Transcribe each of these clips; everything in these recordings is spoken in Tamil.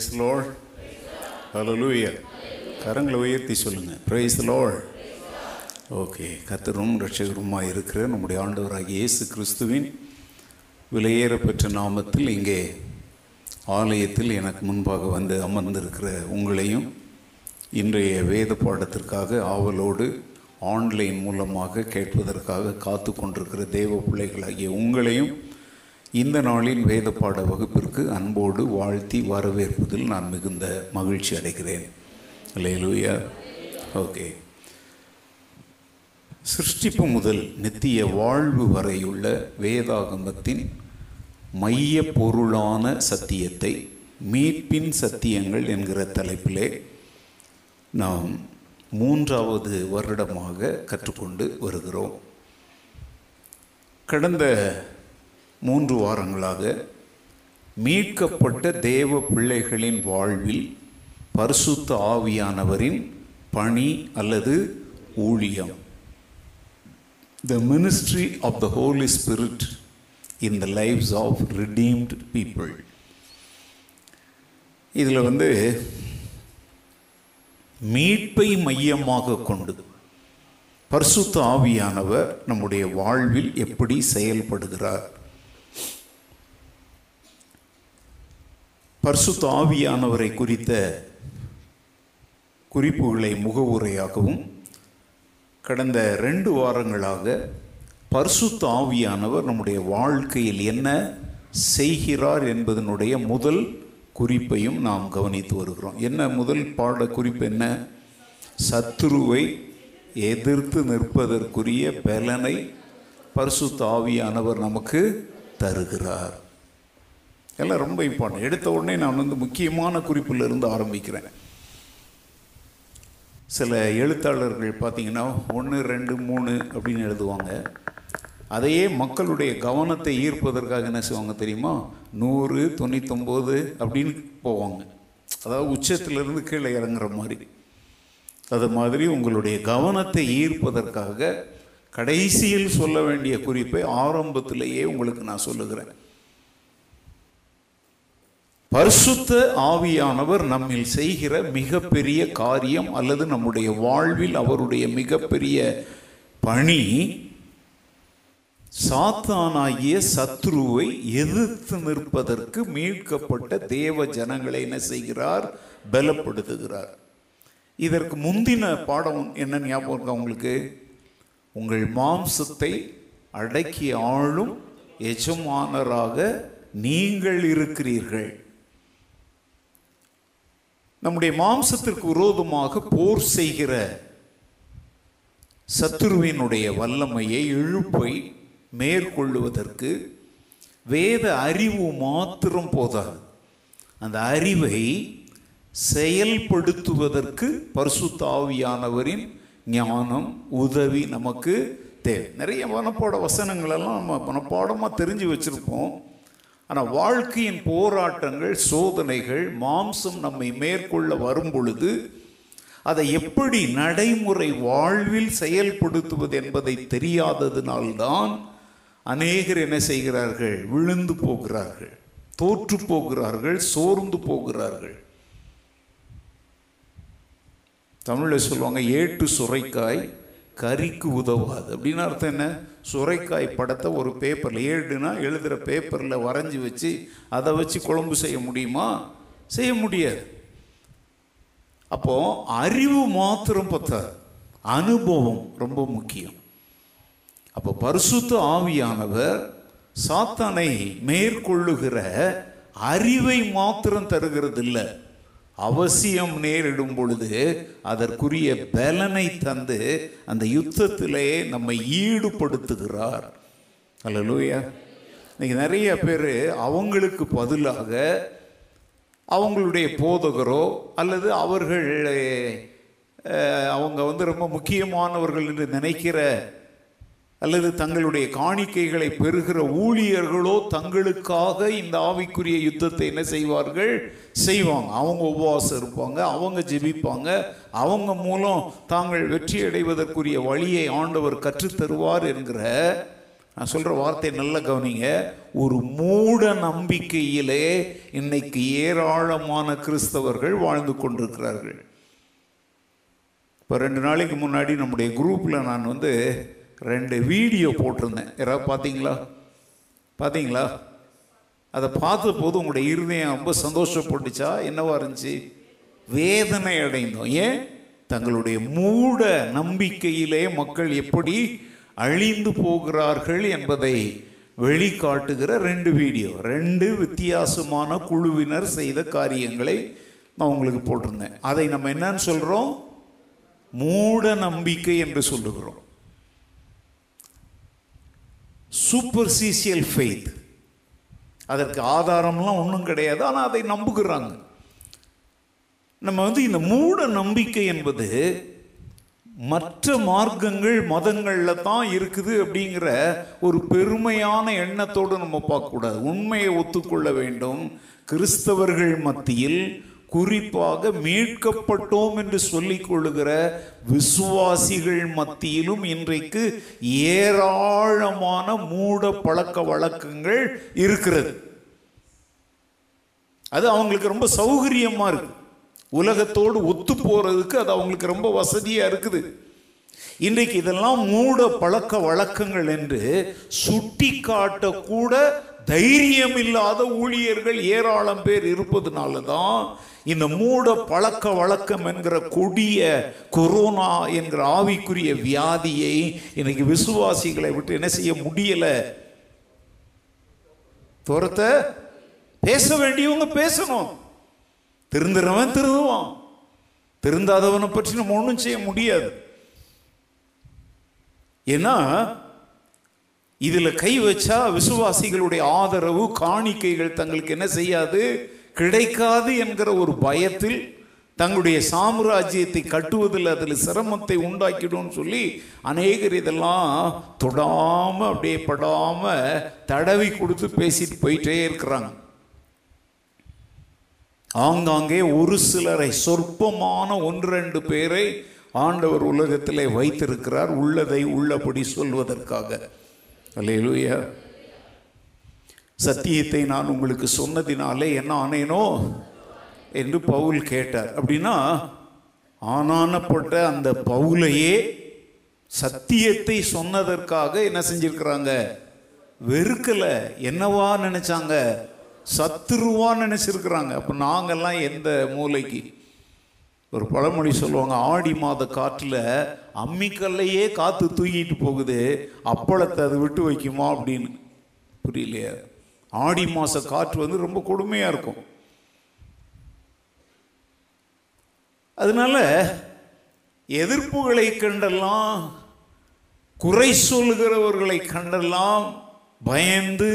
பிரைஸ் லோர் ஹalleluya கரங்களை உயர்த்தி சொல்லுங்க. பிரைஸ் லோர் ஓகே கத்தரும் ரட்சகருமாக இருக்கிற நம்முடைய ஆண்டவராகிய இயேசு கிறிஸ்துவின் விலையேற பெற்ற நாமத்தில் இங்கே ஆலயத்தில் எனக்கு முன்பாக வந்து அமர்ந்திருக்கிற உங்களையும் இன்றைய வேத பாடத்திற்காக ஆவலோடு ஆன்லைன் மூலமாக கேட்பதற்காக காத்து கொண்டிருக்கிற தேவ பிள்ளைகளாகிய உங்களையும் இந்த நாளின் வேத பாட வகுப்பிற்கு அன்போடு வாழ்த்தி வரவேற்பதில் நான் மிகுந்த மகிழ்ச்சி அடைகிறேன். அல்லேலூயா ஓகே சிருஷ்டிப்பு முதல் நித்திய வாழ்வு வரையுள்ள வேதாகமத்தின் மைய பொருளான சத்தியத்தை மீட்பின் சத்தியங்கள் என்கிற தலைப்பிலே நாம் மூன்றாவது வருடமாக கற்றுக்கொண்டு வருகிறோம். கடந்த மூன்று வாரங்களாக மீட்கப்பட்ட தேவ பிள்ளைகளின் வாழ்வில் பரிசுத்த ஆவியானவரின் பணி அல்லது ஊழியம். The ministry of the holy spirit in the lifes of redeemed people இதில் வந்து மீட்பை மையமாக கொண்டு பரிசுத்த ஆவியானவர் நம்முடைய வாழ்வில் எப்படி செயல்படுகிறார்? பரிசுத்த ஆவியானவரை குறித்த குறிப்புகளை முகவுரையாகவும் கடந்த ரெண்டு வாரங்களாக பரிசுத்த ஆவியானவர் நம்முடைய வாழ்க்கையில் என்ன செய்கிறார் என்பதனுடைய முதல் குறிப்பையும் நாம் கவனித்து வருகிறோம். என்ன முதல் பாட குறிப்பு என்ன? சத்துருவை எதிர்த்து நிற்பதற்குரிய பலனை பரிசுத்த ஆவியானவர் நமக்கு தருகிறார். எல்லாம் ரொம்ப இம்பார்ட்டன்ட் எடுத்த உடனே நான் வந்து முக்கியமான குறிப்பில் இருந்து ஆரம்பிக்கிறேன். சில எழுத்தாளர்கள் பார்த்தீங்கன்னா ஒன்று ரெண்டு மூணு அப்படின்னு எழுதுவாங்க. அதையே மக்களுடைய கவனத்தை ஈர்ப்பதற்காக என்ன செய்வாங்க தெரியுமா? நூறு தொண்ணூத்தொம்போது அப்படின்னு போவாங்க. அதாவது உச்சத்திலிருந்து கீழே இறங்குற மாதிரி. அது மாதிரி உங்களுடைய கவனத்தை ஈர்ப்பதற்காக கடைசியில் சொல்ல வேண்டிய குறிப்பை ஆரம்பத்திலேயே உங்களுக்கு நான் சொல்லுகிறேன். பரிசுத்த ஆவியானவர் நம்மில் செய்கிற மிகப்பெரிய காரியம் அல்லது நம்முடைய வாழ்வில் அவருடைய மிகப்பெரிய பணி சாத்தானாகிய சத்ருவை எதிர்த்து நிற்பதற்கு மீட்கப்பட்ட தேவ ஜனங்களை என்ன செய்கிறார்? பலப்படுத்துகிறார். இதற்கு முந்தின பாடம் என்ன ஞாபகம் இருக்கா உங்களுக்கு? உங்கள் மாம்சத்தை அடக்கி ஆளும் எஜமானராக நீங்கள் இருக்கிறீர்கள். நம்முடைய மாம்சத்திற்கு விரோதமாக போர் செய்கிற சத்துருவினுடைய வல்லமையை இழுப்பை மேற்கொள்ளுவதற்கு வேத அறிவு மாத்திரம் போதாது. அந்த அறிவை செயல்படுத்துவதற்கு பரிசுத்தாவியானவரின் ஞானம் உதவி நமக்கு தேவை. நிறைய மனப்பாட வசனங்களெல்லாம் நம்ம மனப்பாடமாக தெரிஞ்சு வச்சுருப்போம். ஆனால் வாழ்க்கையின் போராட்டங்கள் சோதனைகள் மாம்சம் நம்மை மேற்கொள்ள வரும் பொழுது அதை எப்படி நடைமுறை வாழ்வில் செயல்படுத்துவது என்பதை தெரியாததினால்தான் அநேகர் என்ன செய்கிறார்கள்? விழுந்து போகிறார்கள் தோற்று போகிறார்கள் சோர்ந்து போகிறார்கள். தமிழில் சொல்லுவாங்க ஏட்டு சுரைக்காய் கறிக்கு உதவாது. அப்படின்னு அர்த்தம் என்ன? சுரைக்காய் படத்தை ஒரு பேப்பரில் ஏடுனா எழுதுகிற பேப்பரில் வரைஞ்சி வச்சு அதை வச்சு குழம்பு செய்ய முடியுமா? செய்ய முடியாது. அப்போ அறிவு மாத்திரம் பத்தாது. அனுபவம் ரொம்ப முக்கியம். அப்போ பரிசுத்த ஆவியானவர் சாத்தானை மேற்கொள்ளுகிற அறிவை மாத்திரம் தருகிறது இல்லை அவசியம் நேரிடும் பொழுது அதற்குரிய பலனை தந்து அந்த யுத்தத்திலே நம்மை ஈடுபடுத்துகிறார். அல்ல லூயா இன்னைக்கு நிறைய பேர் அவங்களுக்கு பதிலாக அவங்களுடைய போதகரோ அல்லது அவர்கள் அவங்க வந்து ரொம்ப முக்கியமானவர்கள் என்று நினைக்கிற அல்லது தங்களுடைய காணிக்கைகளை பெறுகிற ஊழியர்களோ தங்களுக்காக இந்த ஆவிக்குரிய யுத்தத்தை என்ன செய்வார்கள்? செய்வாங்க. அவங்க உபவாசம் இருப்பாங்க அவங்க ஜெபிப்பாங்க. அவங்க மூலம் தாங்கள் வெற்றி அடைவதற்குரிய வழியை ஆண்டவர் கற்றுத்தருவார் என்கிற நான் சொல்கிற வார்த்தையை நல்லா கவனிங்க. ஒரு மூட நம்பிக்கையிலே இன்னைக்கு ஏராளமான கிறிஸ்தவர்கள் வாழ்ந்து கொண்டிருக்கிறார்கள். இப்போ ரெண்டு நாளைக்கு முன்னாடி நம்முடைய குரூப்பில் நான் வந்து ரெண்டு வீடியோ போட்டிருந்தேன். யாராவது பார்த்தீங்களா? பார்த்தீங்களா? அதை பார்த்த போது உங்களுடைய இருதயம் ரொம்ப சந்தோஷப்பட்டுச்சா? என்னவா இருந்துச்சு? வேதனை அடைந்தோம். ஏன்? தங்களுடைய மூட நம்பிக்கையிலே மக்கள் எப்படி அழிந்து போகிறார்கள் என்பதை வெளிக்காட்டுகிற ரெண்டு வீடியோ ரெண்டு வித்தியாசமான குழுவினர் செய்த காரியங்களை நான் உங்களுக்கு போட்டிருந்தேன். அதை நம்ம என்னன்னு சொல்கிறோம் மூட நம்பிக்கை என்று சொல்லுகிறோம். சூப்பர்சீசியல் ஃபெய்த் அதற்கு ஆதாரம்லாம் ஒன்றும் கிடையாது ஆனால் அதை நம்புகிறாங்க. நம்ம வந்து இந்த மூட நம்பிக்கை என்பது மற்ற மார்க்கங்கள் மதங்களில் தான் இருக்குது அப்படிங்கிற ஒரு பெருமையான எண்ணத்தோடு நம்ம பார்க்கக்கூடாது. உண்மையை ஒத்துக்கொள்ள வேண்டும். கிறிஸ்தவர்கள் மத்தியில் குறிப்பாக மீட்கப்பட்டோம் என்று சொல்லிக் கொள்ளுகிற விசுவாசிகள் மத்தியிலும் இன்றைக்கு ஏராளமான மூட பழக்க வழக்கங்கள் இருக்கிறது. அது அவங்களுக்கு ரொம்ப சௌகரியமா இருக்கு. உலகத்தோடு ஒத்து போறதுக்கு அது அவங்களுக்கு ரொம்ப வசதியா இருக்குது. இன்றைக்கு இதெல்லாம் மூட பழக்க வழக்கங்கள் என்று சுட்டி காட்டக்கூட தைரியம் இல்லாத ஊழியர்கள் ஏராளம் பேர் இருப்பதுனால தான் இந்த மூட பழக்க வழக்கம் என்கிற கொடிய கொரோனா என்கிற ஆவிக்குரிய வியாதியை இன்னைக்கு விசுவாசிகளை விட்டு என்ன செய்ய முடியல? துரத்த பேச வேண்டியவங்க பேசணும். திருந்துறவன் திருந்துவான். திருந்தாதவனை பற்றி நம்ம ஒன்றும் செய்ய முடியாது. ஏன்னா இதில் கை வச்சா விசுவாசிகளுடைய ஆதரவு காணிக்கைகள் தங்களுக்கு என்ன செய்யாது? கிடைக்காது என்கிற ஒரு பயத்தில் தங்களுடைய சாம்ராஜ்யத்தை கட்டுவதில் அதில் சிரமத்தை உண்டாக்கிடும் சொல்லி அநேகர் இதெல்லாம் தொடாமல் அப்படியே படாமல் தடவி கொடுத்து பேசிட்டு போயிட்டே இருக்கிறாங்க. ஆங்காங்கே ஒரு சிலரை சொற்பமான ஒன்று ரெண்டு பேரை ஆண்டவர் உலகத்திலே வைத்திருக்கிறார். உள்ளதை உள்ளபடி சொல்வதற்காக. அல்லேலூயா. சத்தியத்தை நான் உங்களுக்கு சொன்னதினாலே என்ன ஆனேனோ என்று பவுல் கேட்டார். அப்படின்னா ஆனானப்பட்ட அந்த பவுலையே சத்தியத்தை சொன்னதற்காக என்ன செஞ்சிருக்கிறாங்க? வெறுக்கலை. என்னவா நினைச்சாங்க? சத்துருவா நினைச்சிருக்கிறாங்க. அப்போ நாங்கள்லாம் எந்த மூலைக்கு? ஒரு பழமொழி சொல்லுவாங்க ஆடி மாத காற்றில் அம்மிக்கல்லையே காற்று தூக்கிட்டு போகுது. அப்பளத்தை அது விட்டு வைக்குமா அப்படின்னு. புரியலையா? ஆடி மாத காற்று வந்து ரொம்ப கொடுமையாக இருக்கும். அதனால எதிர்ப்புகளை கண்டெல்லாம் குறை சொல்லுகிறவர்களை கண்டெல்லாம் பயந்து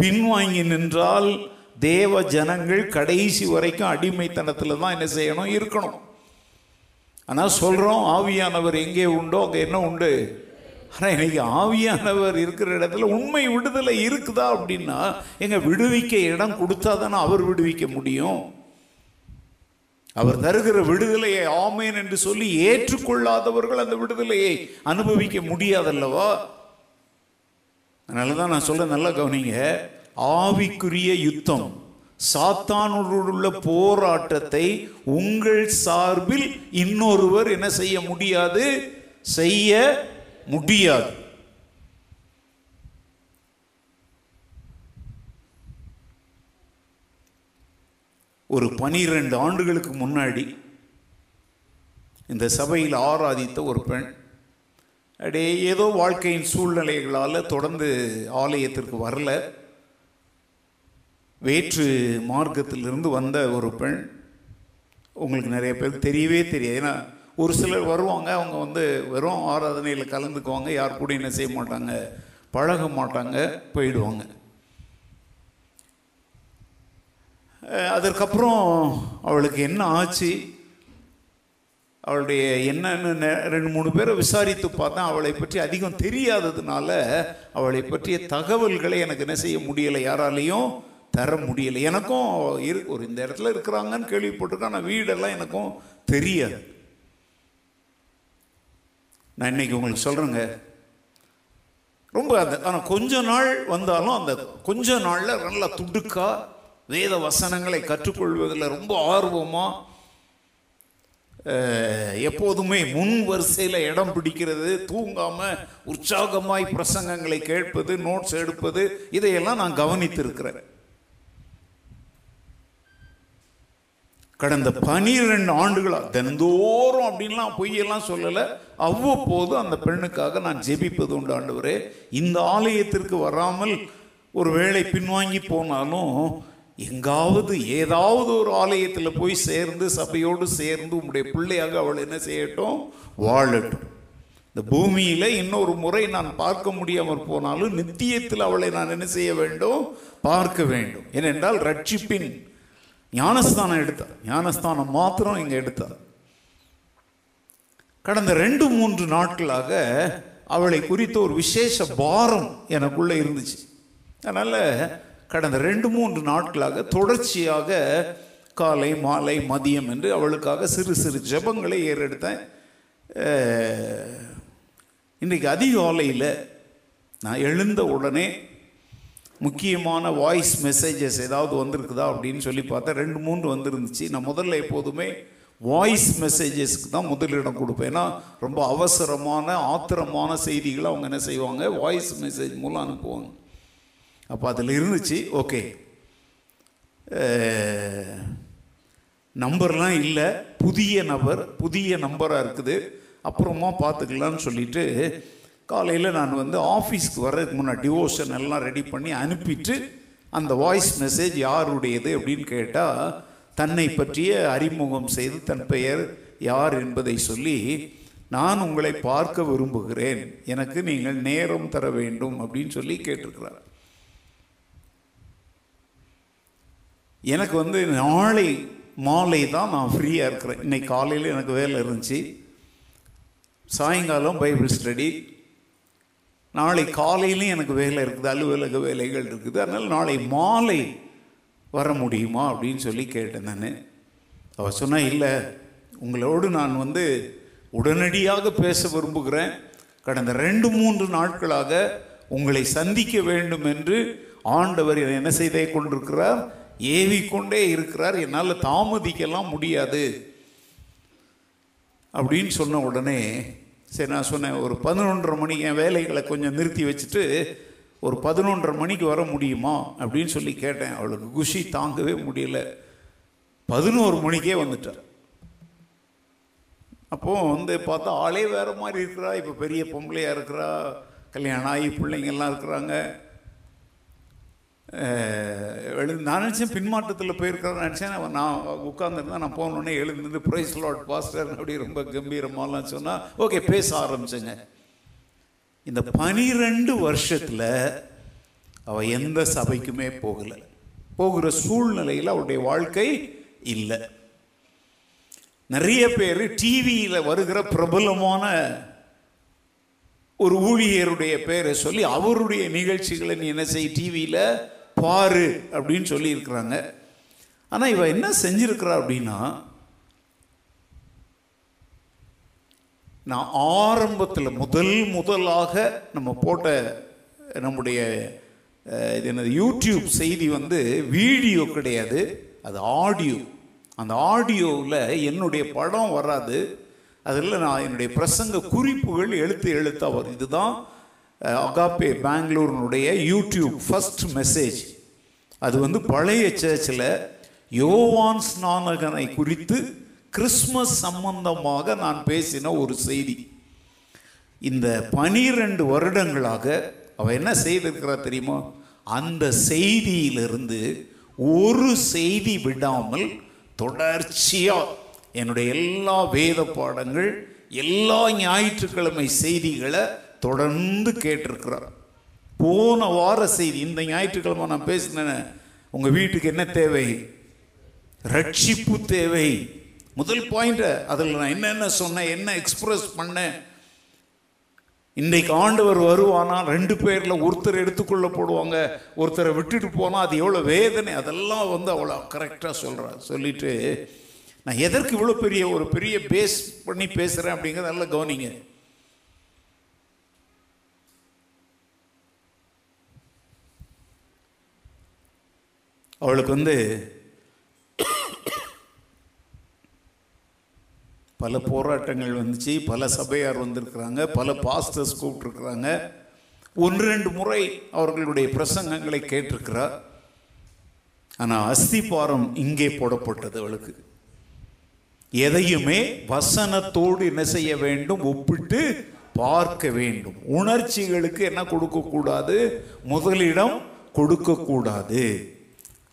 பின்வாங்கி நின்றால் தேவ ஜனங்கள் கடைசி வரைக்கும் அடிமைத்தனத்தில் தான் என்ன செய்யணும் இருக்கணும். ஆனால் சொல்கிறோம் ஆவியானவர் எங்கே உண்டோ அங்கே என்ன உண்டு? ஆனால் இன்றைக்கி ஆவியானவர் இருக்கிற இடத்துல உண்மை விடுதலை இருக்குதா அப்படின்னா எங்கள் விடுவிக்க இடம் கொடுத்தா தானே அவர் விடுவிக்க முடியும்? அவர் தருகிற விடுதலையை ஆமேன் என்று சொல்லி ஏற்றுக்கொள்ளாதவர்கள் அந்த விடுதலையை அனுபவிக்க முடியாதல்லவா? அதனால தான் நான் சொல்ல நல்லா கவனிங்க. ஆவிக்குரிய யுத்தம் சாத்தானுள்ள போராட்டத்தை உங்கள் சார்பில் இன்னொருவர் என்ன செய்ய முடியாது? செய்ய முடியாது. ஒரு பனிரெண்டு ஆண்டுகளுக்கு முன்னாடி இந்த சபையில் ஆராதித்த ஒரு பெண் அப்படியே ஏதோ வாழ்க்கையின் சூழ்நிலைகளால் தொடர்ந்து ஆலயத்திற்கு வரல. வேற்று மார்க்கத்திலிருந்து வந்த ஒரு பெண் உங்களுக்கு நிறைய பேர் தெரியவே தெரியாது. ஏன்னா ஒரு சிலர் வருவாங்க அவங்க வந்து வெறும் ஆராதனையில் கலந்துக்குவாங்க யார் கூட என்ன செய்ய மாட்டாங்க பழக மாட்டாங்க போயிடுவாங்க. அதற்கப்புறம் அவளுக்கு என்ன ஆச்சு? அவளுடைய என்னன்னு நெ- ரெண்டு மூணு பேரை விசாரித்து பார்த்தேன். அவளை பற்றி அதிகம் தெரியாததுனால அவளை பற்றிய தகவல்களை எனக்கு என்ன செய்ய முடியலை யாராலையும் தர முடியலை. எனக்கும் இரு ஒரு இந்த இடத்துல இருக்கிறாங்கன்னு கேள்விப்பட்டிருக்கேன் ஆனால் வீடெல்லாம் எனக்கும் தெரியாது. நான் இன்னைக்கு உங்களுக்கு சொல்கிறேங்க ரொம்ப அந்த ஆனால் கொஞ்ச நாள் வந்தாலும் அந்த கொஞ்ச நாளில் நல்லா துடுக்கா வேத வசனங்களை கற்றுக்கொள்வதில் ரொம்ப ஆர்வமாக எப்போதுமே முன் வரிசையில் இடம் பிடிக்கிறது தூங்காமல் உற்சாகமாய் பிரசங்கங்களை கேட்பது நோட்ஸ் எடுப்பது இதையெல்லாம் நான் கவனித்திருக்கிறேன். கடந்த பனிரெண்டு ஆண்டுகளாக தினந்தோறும் அப்படின்லாம் பொய்யெல்லாம் சொல்லலை. அவ்வப்போது அந்த பெண்ணுக்காக நான் ஜெபிப்பது உண்டு ஆண்டவரே. இந்த ஆலயத்திற்கு வராமல் ஒரு வேளை பின்வாங்கி போனாலும் எங்காவது ஏதாவது ஒரு ஆலயத்தில் போய் சேர்ந்து சபையோடு சேர்ந்து உங்களுடைய பிள்ளையாக அவள் என்ன செய்யட்டும்? வாழட்டும். இந்த பூமியில் இன்னொரு முறை நான் பார்க்க முடியாமல் போனாலும் நித்தியத்தில் அவளை நான் என்ன செய்ய வேண்டும்? பார்க்க வேண்டும். ஏனென்றால் ரட்சிப்பின் ஞானஸ்தானம் எடுத்தார். ஞானஸ்தானம் மாத்திரம் இங்கே எடுத்தார். கடந்த ரெண்டு மூன்று நாட்களாக அவளை குறித்த ஒரு விசேஷ பாரம் எனக்குள்ளே இருந்துச்சு. அதனால் கடந்த ரெண்டு மூன்று நாட்களாக தொடர்ச்சியாக காலை மாலை மதியம் என்று அவளுக்காக சிறு சிறு ஜெபங்களை ஏறெடுத்தேன். இன்றைக்கு அதிகாலையில் நான் எழுந்த உடனே முக்கியமான வாய்ஸ் மெசேஜஸ் ஏதாவது வந்திருக்குதா அப்படின்னு சொல்லி பார்த்தா ரெண்டு மூன்று வந்துருந்துச்சு. நான் முதல்ல எப்போதுமே வாய்ஸ் மெசேஜஸ்க்கு தான் முதலிடம் கொடுப்பேன். ஏன்னா ரொம்ப அவசரமான ஆத்திரமான செய்திகளை அவங்க என்ன செய்வாங்க? வாய்ஸ் மெசேஜ் மூலம் அனுப்புவாங்க. அப்போ அதில் இருந்துச்சு ஓகே நம்பர்லாம் இல்லை. புதிய நபர் புதிய நம்பராக இருக்குது. அப்புறமா பார்த்துக்கலான்னு சொல்லிட்டு காலையில் நான் வந்து ஆஃபீஸ்க்கு வர்றதுக்கு முன்னாடி டிவோஷன் எல்லாம் ரெடி பண்ணி அனுப்பிட்டு அந்த வாய்ஸ் மெசேஜ் யாருடையது அப்படின்னு கேட்டால் தன்னை பற்றிய அறிமுகம் செய்து தன் பெயர் யார் என்பதை சொல்லி நான் உங்களை பார்க்க விரும்புகிறேன். எனக்கு நீங்கள் நேரம் தர வேண்டும். அப்படின்னு சொல்லி கேட்டிருக்கிறார். எனக்கு வந்து நாளை மாலை தான் நான் ஃப்ரீயாக இருக்கிறேன். இன்னைக்கு காலையில் எனக்கு வேலை இருந்துச்சு. சாயங்காலம் பைபிள் ஸ்டடி நாளை காலையிலையும் எனக்கு வேலை இருக்குது அலுவலக வேலைகள் இருக்குது. அதனால் நாளை மாலை வர முடியுமா அப்படின்னு சொல்லி கேட்டேன் நான். அவள் சொன்னால் இல்லை உங்களோடு நான் வந்து உடனடியாக பேச விரும்புகிறேன். கடந்த ரெண்டு மூன்று நாட்களாக உங்களை சந்திக்க வேண்டும் என்று ஆண்டவர் என்னை என்ன செய்தே கொண்டிருக்கிறார். ஏவிக்கொண்டே இருக்கிறார். என்னால் தாமதிக்கலாம் முடியாது. அப்படின்னு சொன்ன உடனே சரி நான் சொன்னேன் ஒரு பதினொன்றரை மணிக்கு என் வேலைகளை கொஞ்சம் நிறுத்தி வச்சுட்டு ஒரு பதினொன்றரை மணிக்கு வர முடியுமா அப்படின்னு சொல்லி கேட்டேன். அவளுக்கு குஷி தாங்கவே முடியல. பதினோரு மணிக்கே வந்துட்டார். அப்போ வந்து பார்த்தா ஆளே வேறு மாதிரி இருக்கிறா. இப்போ பெரிய பொம்பளையாக இருக்கிறா. கல்யாணம் ஆகி பிள்ளைங்கள்லாம் இருக்கிறாங்க. எழுந்து நான் நினச்சேன் பின்மாற்றத்தில் போயிருக்கிறேன் நினச்சேன். நான் உட்காந்துருந்தேன் நான் போனோடனே எழுந்து ப்ரைஸ் லாட் பாஸ்டர் அப்படி ரொம்ப கம்பீரமாலாம் சொன்னால் ஓகே பேச ஆரம்பிச்சேங்க. இந்த பனிரெண்டு வருஷத்தில் அவள் எந்த சபைக்குமே போகலை. போகிற சூழ்நிலையில் அவளுடைய வாழ்க்கை இல்லை. நிறைய பேர் டிவியில் வருகிற பிரபலமான ஒரு ஊழியருடைய பேரை சொல்லி அவருடைய நிகழ்ச்சிகளை நீ என்ன செய் டிவியில் பாரு அப்படின்னு சொல்லி இருக்கிறாங்க ஆனால் இவ என்ன செஞ்சிருக்கிறா அப்படின்னா நான் ஆரம்பத்தில் முதல் முதலாக நம்ம போட்ட நம்முடைய இது என்னது யூடியூப் செய்தி வந்து வீடியோ கிடையாது அது ஆடியோ. அந்த ஆடியோவில் என்னுடைய படம் வராது அதில் நான் என்னுடைய பிரசங்க குறிப்புகள் எழுத்து எழுத்தாக வரும். இதுதான் அகாப்பே பெங்களூரினுடைய யூடியூப் ஃபஸ்ட் மெசேஜ். அது வந்து பழைய சர்ச்சில் யோவான் ஸ்நானகனை குறித்து கிறிஸ்மஸ் சம்பந்தமாக நான் பேசின ஒரு செய்தி. இந்த பனிரெண்டு வருடங்களாக அவ என்ன செய்திருக்கிறா தெரியுமா? அந்த செய்தியிலிருந்து ஒரு செய்தி விடாமல் தொடர்ச்சியாக என்னுடைய எல்லா வேத பாடங்கள் எல்லா ஞாயிற்றுக்கிழமை செய்திகளை தொடர்ந்து கேட்டிருக்கிறார். போன வார செய்தி இந்த ஞாயிற்றுக்கிழமை நான் பேசினேன் உங்கள் வீட்டுக்கு என்ன தேவை? ரட்சிப்பு தேவை. முதல் பாயிண்ட்டை அதில் நான் என்னென்ன சொன்னேன் என்ன எக்ஸ்பிரஸ் பண்ணேன்? இன்றைக்கு ஆண்டவர் வருவானா? ரெண்டு பேரில் ஒருத்தர் எடுத்துக்கொள்ள போடுவாங்க ஒருத்தரை விட்டுட்டு போனால் அது எவ்வளோ வேதனை? அதெல்லாம் வந்து அவ்வளோ கரெக்டாக சொல்கிறார் சொல்லிட்டு நான் எதற்கு இவ்வளோ பெரிய ஒரு பெரிய பேஸ் பண்ணி பேசுகிறேன் அப்படிங்கிறத நல்லா கவனிங்க. அவளுக்கு வந்து பல போராட்டங்கள் வந்துச்சு பல சபையார் வந்திருக்கிறாங்க பல பாஸ்டர்ஸ் கூப்பிட்டுருக்குறாங்க. ஒன்று ரெண்டு முறை அவர்களுடைய பிரசங்கங்களை கேட்டிருக்கிறார். ஆனால் அஸ்திபாரம் இங்கே போடப்பட்டது அவளுக்கு. எதையுமே வசனத்தோடு என்ன செய்ய வேண்டும் ஒப்பிட்டு பார்க்க வேண்டும். உணர்ச்சிகளுக்கு என்ன கொடுக்கக்கூடாது? முதலிடம் கொடுக்கக்கூடாது.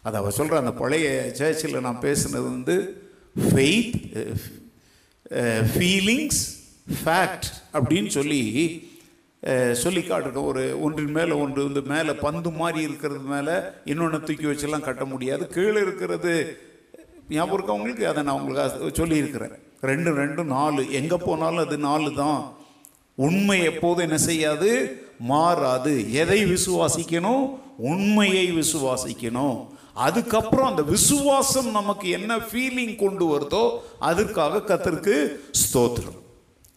அதை அவள் சொல்கிற அந்த பழைய சர்ச்சில் நான் பேசுனது வந்து ஃபெய்த் ஃபீலிங்ஸ் ஃபேக்ட் அப்படின்னு சொல்லி eh, சொல்லி காட்டுறோம் ஒரு ஒன்றின் மேலே ஒன்று வந்து மேலே பந்து மாதிரி இருக்கிறது மேலே இன்னொன்று தூக்கி வச்செல்லாம் கட்ட முடியாது. கீழே இருக்கிறது ஞாபகம் இருக்கவங்களுக்கு அதை நான் உங்களுக்கு சொல்லியிருக்கிறேன். ரெண்டு ரெண்டு நாலு. எங்கே போனாலும் அது நாலு தான். உண்மை எப்போதும் என்ன செய்யாது? மாறாது. எதை விசுவாசிக்கணும்? உண்மையை விசுவாசிக்கணும். அதுக்கப்புறம் அந்த விசுவாசம் நமக்கு என்ன ஃபீலிங் கொண்டு வருதோ அதற்காக கத்தருக்கு ஸ்தோத்திரம்.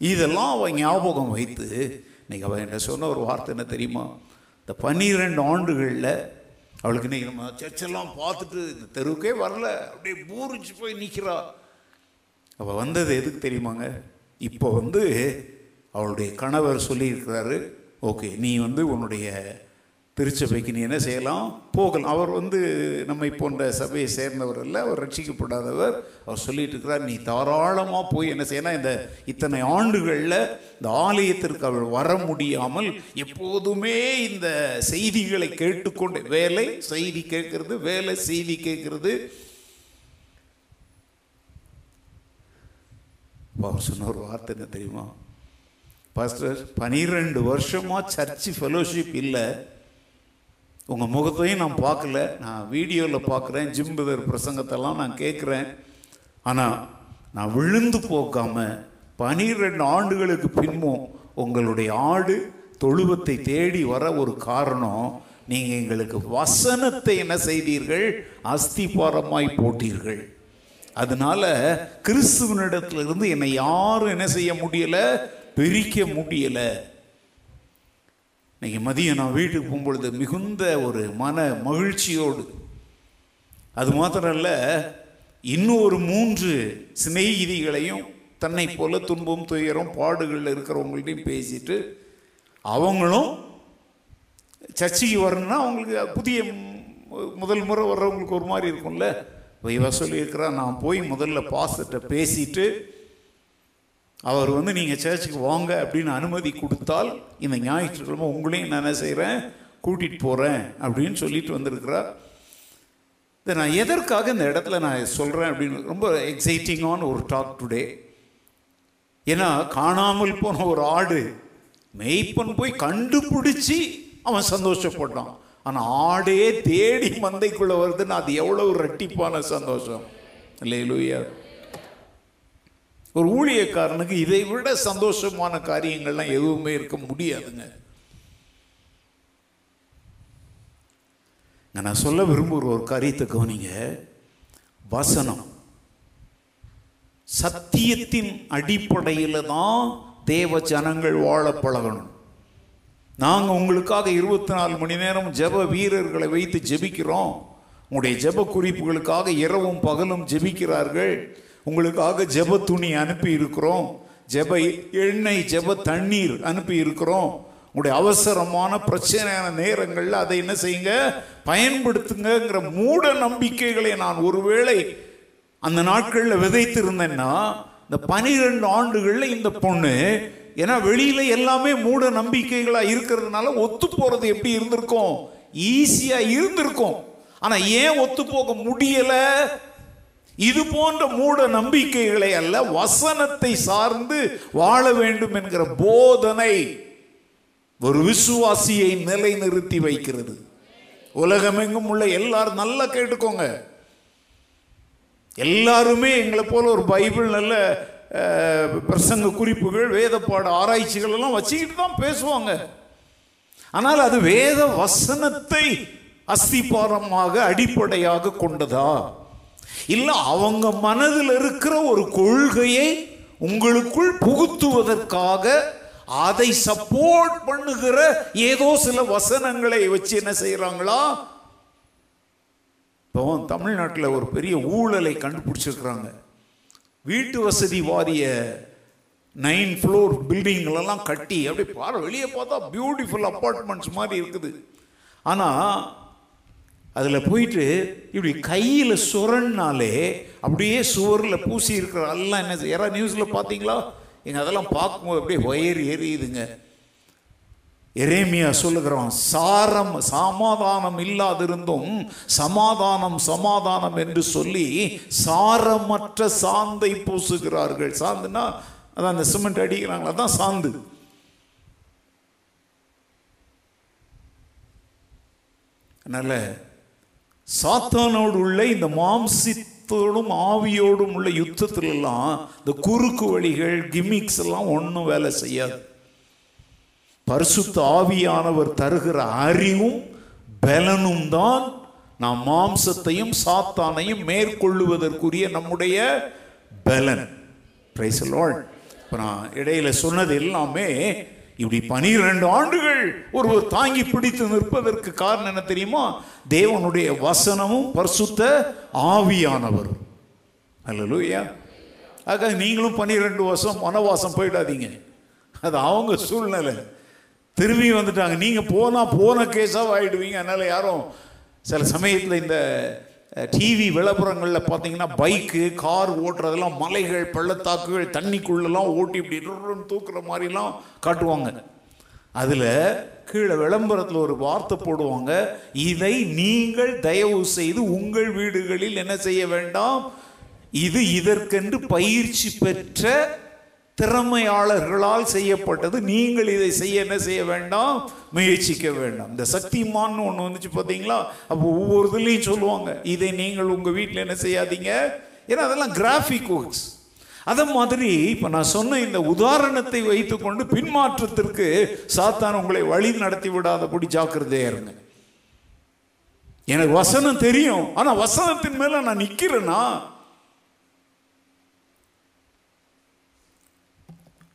இதெல்லாம் அவன் ஞாபகம் வைத்து இன்னைக்கு அவன் என்ன சொன்ன ஒரு வார்த்தை என்ன தெரியுமா? இந்த பன்னிரெண்டு ஆண்டுகளில் அவளுக்கு இன்னைக்கு நம்ம சர்ச்செல்லாம் பார்த்துட்டு இந்த தெருவுக்கே வரல அப்படியே பூரிச்சு போய் நிற்கிறா அவள் வந்தது எதுக்கு தெரியுமாங்க? இப்போ வந்து அவளுடைய கணவர் சொல்லியிருக்கிறாரு ஓகே நீ வந்து உன்னுடைய திருச்சபைக்கு நீ என்ன செய்யலாம்? போகலாம். அவர் வந்து நம்மை போன்ற சபையை சேர்ந்தவர் இல்லை அவர் ரட்சிக்கப்படாதவர். அவர் சொல்லிட்டு இருக்கிறார் நீ தாராளமாக போய் என்ன செய்யலாம்? இந்த இத்தனை ஆண்டுகளில் இந்த ஆலயத்திற்கு அவள் வர முடியாமல் எப்போதுமே இந்த செய்திகளை கேட்டுக்கொண்டு வேலை செய்தி கேட்கறது வேலை செய்தி கேட்கறது. அவர் சொன்ன ஒரு வார்த்தை என்ன தெரியுமா? பாஸ்டர் பனிரெண்டு வருஷமாக சர்ச்சு ஃபெலோஷிப் இல்லை. உங்கள் முகத்தையும் நான் பார்க்கல. நான் வீடியோவில் பார்க்குறேன். ஜிம்பதர் பிரசங்கத்தெல்லாம் நான் கேட்குறேன். ஆனால் நான் விழுந்து போக்காமல் பனிரெண்டு ஆண்டுகளுக்கு பின்பும் உங்களுடைய ஆடு தொழுவத்தை தேடி வர ஒரு காரணம் நீங்கள் எங்களுக்கு வசனத்தை என்ன செய்தீர்கள்? அஸ்திபாரமாய் போட்டீர்கள். அதனால கிறிஸ்துவனிடத்துல இருந்து என்னை யாரும் என்ன செய்ய முடியல? பிரிக்க முடியல. இன்னைக்கு மதியம் நான் வீட்டுக்கு போகும்பொழுது மிகுந்த ஒரு மன மகிழ்ச்சியோடு அது மாத்திரம் அல்ல இன்னும் ஒரு மூன்று சிநேகிதிகளையும் தன்னை போல துன்பம் துயரம் பாடுகளில் இருக்கிறவங்கள்ட்டையும் பேசிட்டு அவங்களும் சர்ச்சைக்கு வரணும்னா அவங்களுக்கு புதிய முதல் முறை வர்றவங்களுக்கு ஒரு மாதிரி இருக்கும்ல. இவ சொல்லியிருக்கிறா நான் போய் முதல்ல பாஸ்டர்கிட்ட பேசிட்டு அவர் வந்து நீங்கள் சர்ச்சுக்கு வாங்க அப்படின்னு அனுமதி கொடுத்தால் இந்த ஞாயிற்றுக்கிழமை உங்களையும் நான் என்ன செய்கிறேன் கூட்டிகிட்டு போகிறேன் அப்படின்னு சொல்லிட்டு வந்திருக்கிறார். இதை நான் எதற்காக இந்த இடத்துல நான் சொல்கிறேன் அப்படின்னு ரொம்ப எக்ஸைட்டிங்கான ஒரு டாக் டுடே ஏன்னா காணாமல் போன ஒரு ஆடு மெய்ப்பன் போய் கண்டுபிடிச்சி அவன் சந்தோஷப்பட்டான். ஆனால் ஆடே தேடி மந்தைக்குள்ளே வருதுன்னு அது எவ்வளோ ரெட்டிப்பான சந்தோஷம். இல்லையா ஒரு ஊழியக்காரனுக்கு இதை விட சந்தோஷமான காரியங்கள்லாம் எதுவுமே இருக்க முடியாதுங்க. நான் சொல்ல விரும்புகிற ஒரு காரியத்தை கவனிங்க. வசனம். சத்தியத்தின் அடிப்படையில் தான் தேவ ஜனங்கள் வாழ பழகணும். நாங்கள் உங்களுக்காக இருபத்தி நாலு மணி நேரம் ஜெப வீரர்களை வைத்து ஜெபிக்கிறோம். உங்களுடைய ஜெப குறிப்புகளுக்காக இரவும் பகலும் ஜெபிக்கிறார்கள். உங்களுக்காக ஜெப துணி அனுப்பி இருக்கிறோம். ஜெப எண்ணெய் ஜெப தண்ணீர் அனுப்பி இருக்கிறோம். உங்களுடைய அவசரமான பிரச்சனையான நேரங்களில் அதை என்ன செய்யுங்க? பயன்படுத்துங்கங்கிற மூட நம்பிக்கைகளை நான் ஒருவேளை அந்த நாட்களில் விதைத்திருந்தேன்னா இந்த பனிரெண்டு ஆண்டுகளில் இந்த பொண்ணு ஏன்னா வெளியில எல்லாமே மூட நம்பிக்கைகளா இருக்கிறதுனால ஒத்து போறது எப்படி இருந்திருக்கும்? ஈஸியா இருந்திருக்கும். ஆனா ஏன் ஒத்து போக முடியல? இது போன்ற மூட நம்பிக்கைகளை அல்ல வசனத்தை சார்ந்து வாழ வேண்டும் என்கிற போதனை ஒரு விசுவாசியை நிலைநிறுத்தி வைக்கிறது. உலகமெங்கும் உள்ள எல்லாரும் நல்லா கேட்டுக்கோங்க. எல்லாருமே எங்களை போல ஒரு பைபிள் நல்ல பிரசங்க குறிப்புகள் வேதப்பாட ஆராய்ச்சிகள் எல்லாம் வச்சுக்கிட்டு தான் பேசுவாங்க. ஆனால் அது வேத வசனத்தை அஸ்திபாரமாக அடிப்படையாக கொண்டதா? இல்லை அவங்க மனதில் இருக்கிற ஒரு கொள்கையை உங்களுக்குள் புகுத்துவதற்காக அதை சப்போர்ட் பண்ணுகிற ஏதோ சில வசனங்களை வச்சு என்ன செய்யறாங்களா இப்போ தமிழ்நாட்டில் ஒரு பெரிய ஊழலை கண்டுபிடிச்சிருக்கிறாங்க. வீட்டு வசதி வாரிய நைன் ஃப்ளோர் பில்டிங்களெல்லாம் கட்டி அப்படியே பாரு வெளியே பார்த்தா பியூட்டிஃபுல் அப்பார்ட்மெண்ட்ஸ் மாதிரி இருக்குது. ஆனால் அதில் போயிட்டு இப்படி கையில் சுரன்னாலே அப்படியே சுவரில் பூசி இருக்கிற எல்லாம் என்ன யாராவது நியூஸில் பார்த்தீங்களா? எங்கள் அதெல்லாம் பார்க்கும்போது அப்படியே ஒயர் எரியுதுங்க. எரேமியா சொல்லுகிறான் சாரம் சமாதானம் இல்லாதிருந்தும் சமாதானம் சமாதானம் என்று சொல்லி சாரமற்ற சாந்தை பூசுகிறார்கள். சாந்துனா அதான் அந்த சிமெண்ட் அடிக்கிறாங்களா தான் சாந்து. அதனால் சாத்தானோடு உள்ள இந்த மாம்சித்தோடும் ஆவியோடும் உள்ள யுத்தத்துல எல்லாம் இந்த குறுக்கு வழிகள் கிமிக்ஸ் எல்லாம் ஒன்றும் வேலை செய்யாது. பரிசுத்த ஆவியானவர் தருகிற அறிவும் பலனும் தான் நாம் மாம்சத்தையும் சாத்தானையும் மேற்கொள்ளுவதற்குரிய நம்முடைய பலன். பிரைஸ் இப்போ நான் இடையில சொன்னது எல்லாமே இப்படி பனிரெண்டு ஆண்டுகள் ஒருவர் தாங்கி பிடித்து நிற்பதற்கு காரணம் என்ன தெரியுமா? தேவனுடைய வசனமும் பரிசுத்த ஆவியானவர். அல்லேலூயா. ஆக நீங்களும் பன்னிரெண்டு வருஷம் வனவாசம் போயிடாதீங்க. அது அவங்க சூழ்நிலை. திரும்பி வந்துட்டாங்க. நீங்கள் போனால் போன கேஸாக ஆகிடுவீங்க அதனால் யாரும் சில சமயத்தில் இந்த டிவி விளம்பரங்களில் பார்த்தீங்கன்னா பைக்கு கார் ஓட்டுறதெல்லாம் மலைகள் பள்ளத்தாக்குகள் தண்ணிக்குள்ளெல்லாம் ஓட்டி இப்படி தூக்குற மாதிரிலாம் காட்டுவாங்க. அதில் கீழே விளம்பரத்தில் ஒரு வார்த்தை போடுவாங்க இதை நீங்கள் தயவு செய்து உங்கள் வீடுகளில் என்ன செய்ய வேண்டாம்? இது இதற்கென்று பயிற்சி பெற்ற திறமையாளர்களால் செய்யப்பட்டது. நீங்கள் இதை செய்ய என்ன செய்ய வேண்டாம்? முயற்சிக்க வேண்டாம். இந்த சக்திமான்னு ஒன்று வந்துச்சு பார்த்தீங்களா அப்போ ஒவ்வொரு இதுலேயும் சொல்லுவாங்க இதை நீங்கள் உங்கள் வீட்டில் என்ன செய்யாதீங்க? ஏன்னா அதெல்லாம் கிராஃபிக் ஒர்க்ஸ் அதை மாதிரி இப்போ நான் சொன்ன இந்த உதாரணத்தை வைத்துக்கொண்டு பின்மாற்றத்திற்கு சாத்தான் உங்களை வழி நடத்தி விடாதபடி ஜாக்கிரதையா இருங்க. எனக்கு வசனம் தெரியும். ஆனால் வசனத்தின் மேலே நான் நிற்கிறேன்னா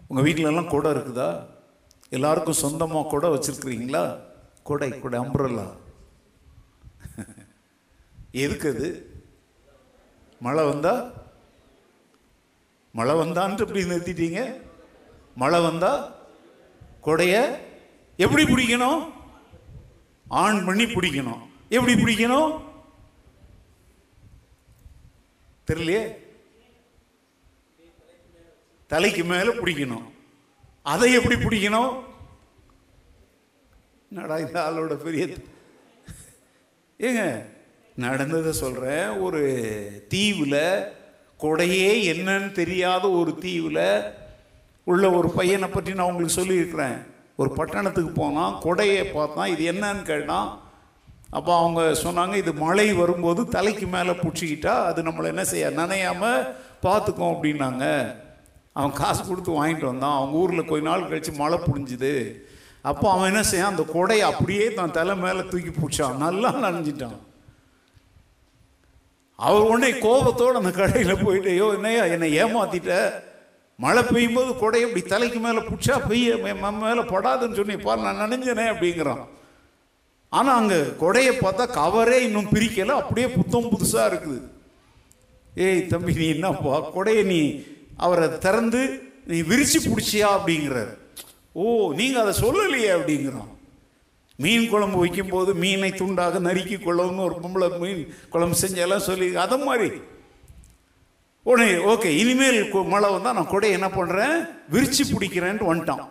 உங்கள் வீட்டிலெல்லாம் கூட இருக்குதா? எல்லாருக்கும் சொந்தமாக கூட வச்சுருக்குறீங்களா? கொடை கொடை அம்ப்ரல்லா எதுக்கு அது? மழை வந்தா? மழை வந்தான்ட்டு இப்படி நிறுத்திட்டீங்க? மழை வந்தா? கொடைய? எப்படி பிடிக்கணும்? ஆன் பண்ணி பிடிக்கணும். எப்படி பிடிக்கணும்? தெரியலையே? தலைக்கு மேலே பிடிக்கணும். அதை எப்படி பிடிக்கணும்? நடா இந்த ஆளோட பெரிய ஏங்க நடந்ததை சொல்கிறேன் ஒரு தீவில் கொடையே என்னன்னு தெரியாத ஒரு தீவில் உள்ள ஒரு பையனை பற்றி நான் உங்களுக்கு சொல்லியிருக்கிறேன். ஒரு பட்டணத்துக்கு போனால் கொடையை பார்த்தான். இது என்னன்னு கேட்டான். அப்போ அவங்க சொன்னாங்க இது மழை வரும்போது தலைக்கு மேலே பிடிச்சிக்கிட்டா அது நம்மளை என்ன செய்ய நனையாமல் பார்த்துக்கோம் அப்படின்னாங்க. அவன் காசு கொடுத்து வாங்கிட்டு வந்தான். அவங்க ஊரில் கொஞ்ச நாள் கழித்து மழை புடிஞ்சுது. அப்போ அவன் என்ன செய்யான் அந்த கொடையை அப்படியே தான் தலை மேலே தூக்கி பிடிச்சான். நல்லா நனைஞ்சிட்டான். அவர் உடனே கோபத்தோடு அந்த கடையில் போயிட்டு ஐயோ என்னையா என்னை ஏமாத்திட்ட? மழை பெய்யும் போது கொடையை இப்படி தலைக்கு மேலே பிடிச்சா பெய்ய மேலே படாதுன்னு சொன்னி பாரு நான் நினைஞ்சனே அப்படிங்கிறான். ஆனால் அங்கே கொடையை பார்த்தா கவரே இன்னும் பிரிக்கலை. அப்படியே புத்தம் புதுசாக இருக்குது. ஏய் தம்பி நீ என்னப்பா? கொடையை நீ அவரை திறந்து நீ விரிச்சு பிடிச்சியா அப்படிங்கிறார். ஓ நீங்கள் அதை சொல்லலையே அப்படிங்கிறோம் மீன் குழம்பு வைக்கும்போது மீனை துண்டாக நறுக்கி கொள்ளவும்னு ஒரு பொம்பளை மீன் குழம்பு செஞ்செல்லாம் சொல்லி அதை மாதிரி. உடனே ஓகே இனிமேல் மழை வந்தால் நான் கொடையை என்ன பண்ணுறேன் விரிச்சு பிடிக்கிறேன்ட்டு வந்துட்டான்.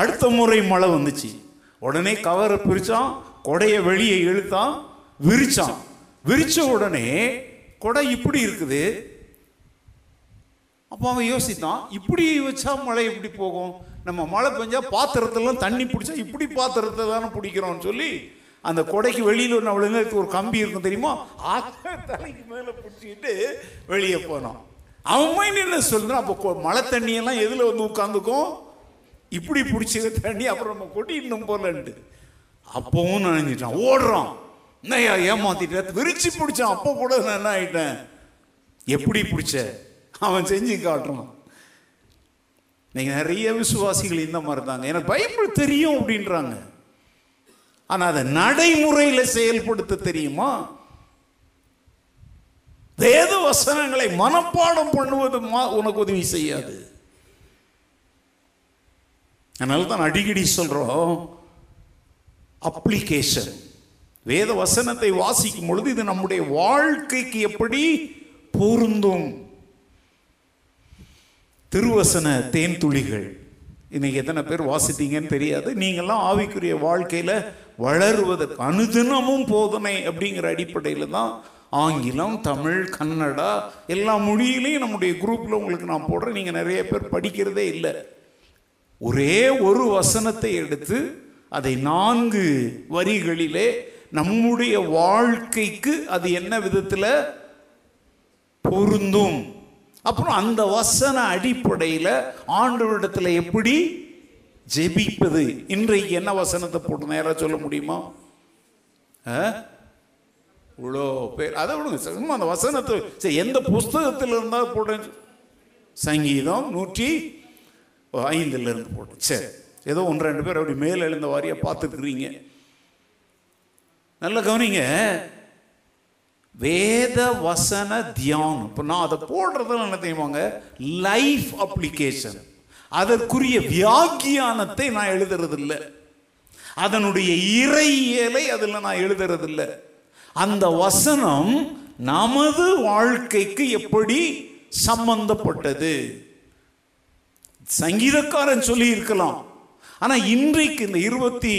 அடுத்த முறை மழை வந்துச்சு. உடனே கவரை பிரித்தான் கொடையை வெளியே இழுத்தான் விரிச்சான். விரித்த உடனே கொடை இப்படி இருக்குது. அப்போ அவன் யோசித்தான் இப்படி வச்சா மழை எப்படி போகும்? நம்ம மழை பெஞ்சா பாத்திரத்தெல்லாம் தண்ணி பிடிச்சா இப்படி பாத்திரத்தை தானே பிடிக்கிறோம்னு சொல்லி அந்த கொடைக்கு வெளியில் ஒரு நம்மளுக்கு ஒரு கம்பி இருக்கும் தெரியுமா? அதை தலைக்கு மேலே பிடிச்சிக்கிட்டு வெளியே போனோம் அவன் என்ன சொல்றான்? அப்போ மழை தண்ணியெல்லாம் எதில் வந்து உட்காந்துக்கும்? இப்படி பிடிச்ச தண்ணி அப்புறம் நம்ம கொட்டிடணும் போலன்ட்டு அப்பவும் நினைஞ்சிட்டான். ஓடுறான். என்னையா ஏமாத்திட்டேன் விரிச்சு பிடிச்சான். அப்போ கூட நான் என்ன ஆயிட்டேன்? எப்படி பிடிச்ச? அவன் செஞ்சு காட்டுறான். நீங்க நிறைய விசுவாசிகள் இந்த மாதிரி தாங்க எனக்கு பைபிள் தெரியும் அப்படின்றாங்க. ஆனா அதை நடைமுறையில் செயல்படுத்த தெரியுமா? வேத வசனங்களை மனப்பாடம் பண்ணுவது மா- உனக்கு உதவி செய்யாது. அதனால தான் அடிக்கடி சொல்றோம் அப்ளிகேஷன் வேத வசனத்தை வாசிக்கும் பொழுது இது நம்முடைய வாழ்க்கைக்கு எப்படி பொருந்தும்? திருவசன தேன் துளிகள் இன்னைக்கு எத்தனை பேர் வாசித்தீங்கன்னு தெரியாது. நீங்கள்லாம் ஆவிக்குரிய வாழ்க்கையில வளருவதற்கு அனுதினமும் போதனை அப்படிங்கிற அடிப்படையில் தான் ஆங்கிலம் தமிழ் கன்னடா எல்லா மொழியிலையும் நம்முடைய குரூப்ல உங்களுக்கு நான் போடுறேன். நீங்க நிறைய பேர் படிக்கிறதே இல்லை. ஒரே ஒரு வசனத்தை எடுத்து அதை நான்கு வரிகளிலே நம்முடைய வாழ்க்கைக்கு அது என்ன விதத்தில் பொருந்தும்? அப்புறம் அந்த வசன அடிப்படையில் ஆண்டவரிடத்தில் எப்படி ஜெபிப்பது? இன்றைக்கு என்ன வசனத்தை போட்டு நேராக சொல்ல முடியுமா? ஆ? இவ்வளோ பேர் அதை விடுங்க சும்மா அந்த வசனத்தை சரி எந்த புஸ்தகத்தில் இருந்தால் போட்டேன் சங்கீதம் நூற்றி ஐந்துல இருந்து போட்டோம் சரி ஏதோ ஒன்று ரெண்டு பேர் அப்படி மேல் எழுந்த வாரியாக பார்த்துக்கிறீங்க நல்ல கவனிங்க. வேத வசன தியானம். இப்போ நான் அதை போடுறதுல என்ன தெரியுமாங்க? லைஃப் அப்ளிகேஷன் அதற்குரிய வியாக்கியானத்தை நான் எழுதுறது இல்லை அதனுடைய இறையியலை அதில் நான் எழுதுறது அந்த வசனம் நமது வாழ்க்கைக்கு எப்படி சம்பந்தப்பட்டது? சங்கீதக்காரன் சொல்லி இருக்கலாம் ஆனா இன்றைக்கு இந்த இருபத்தி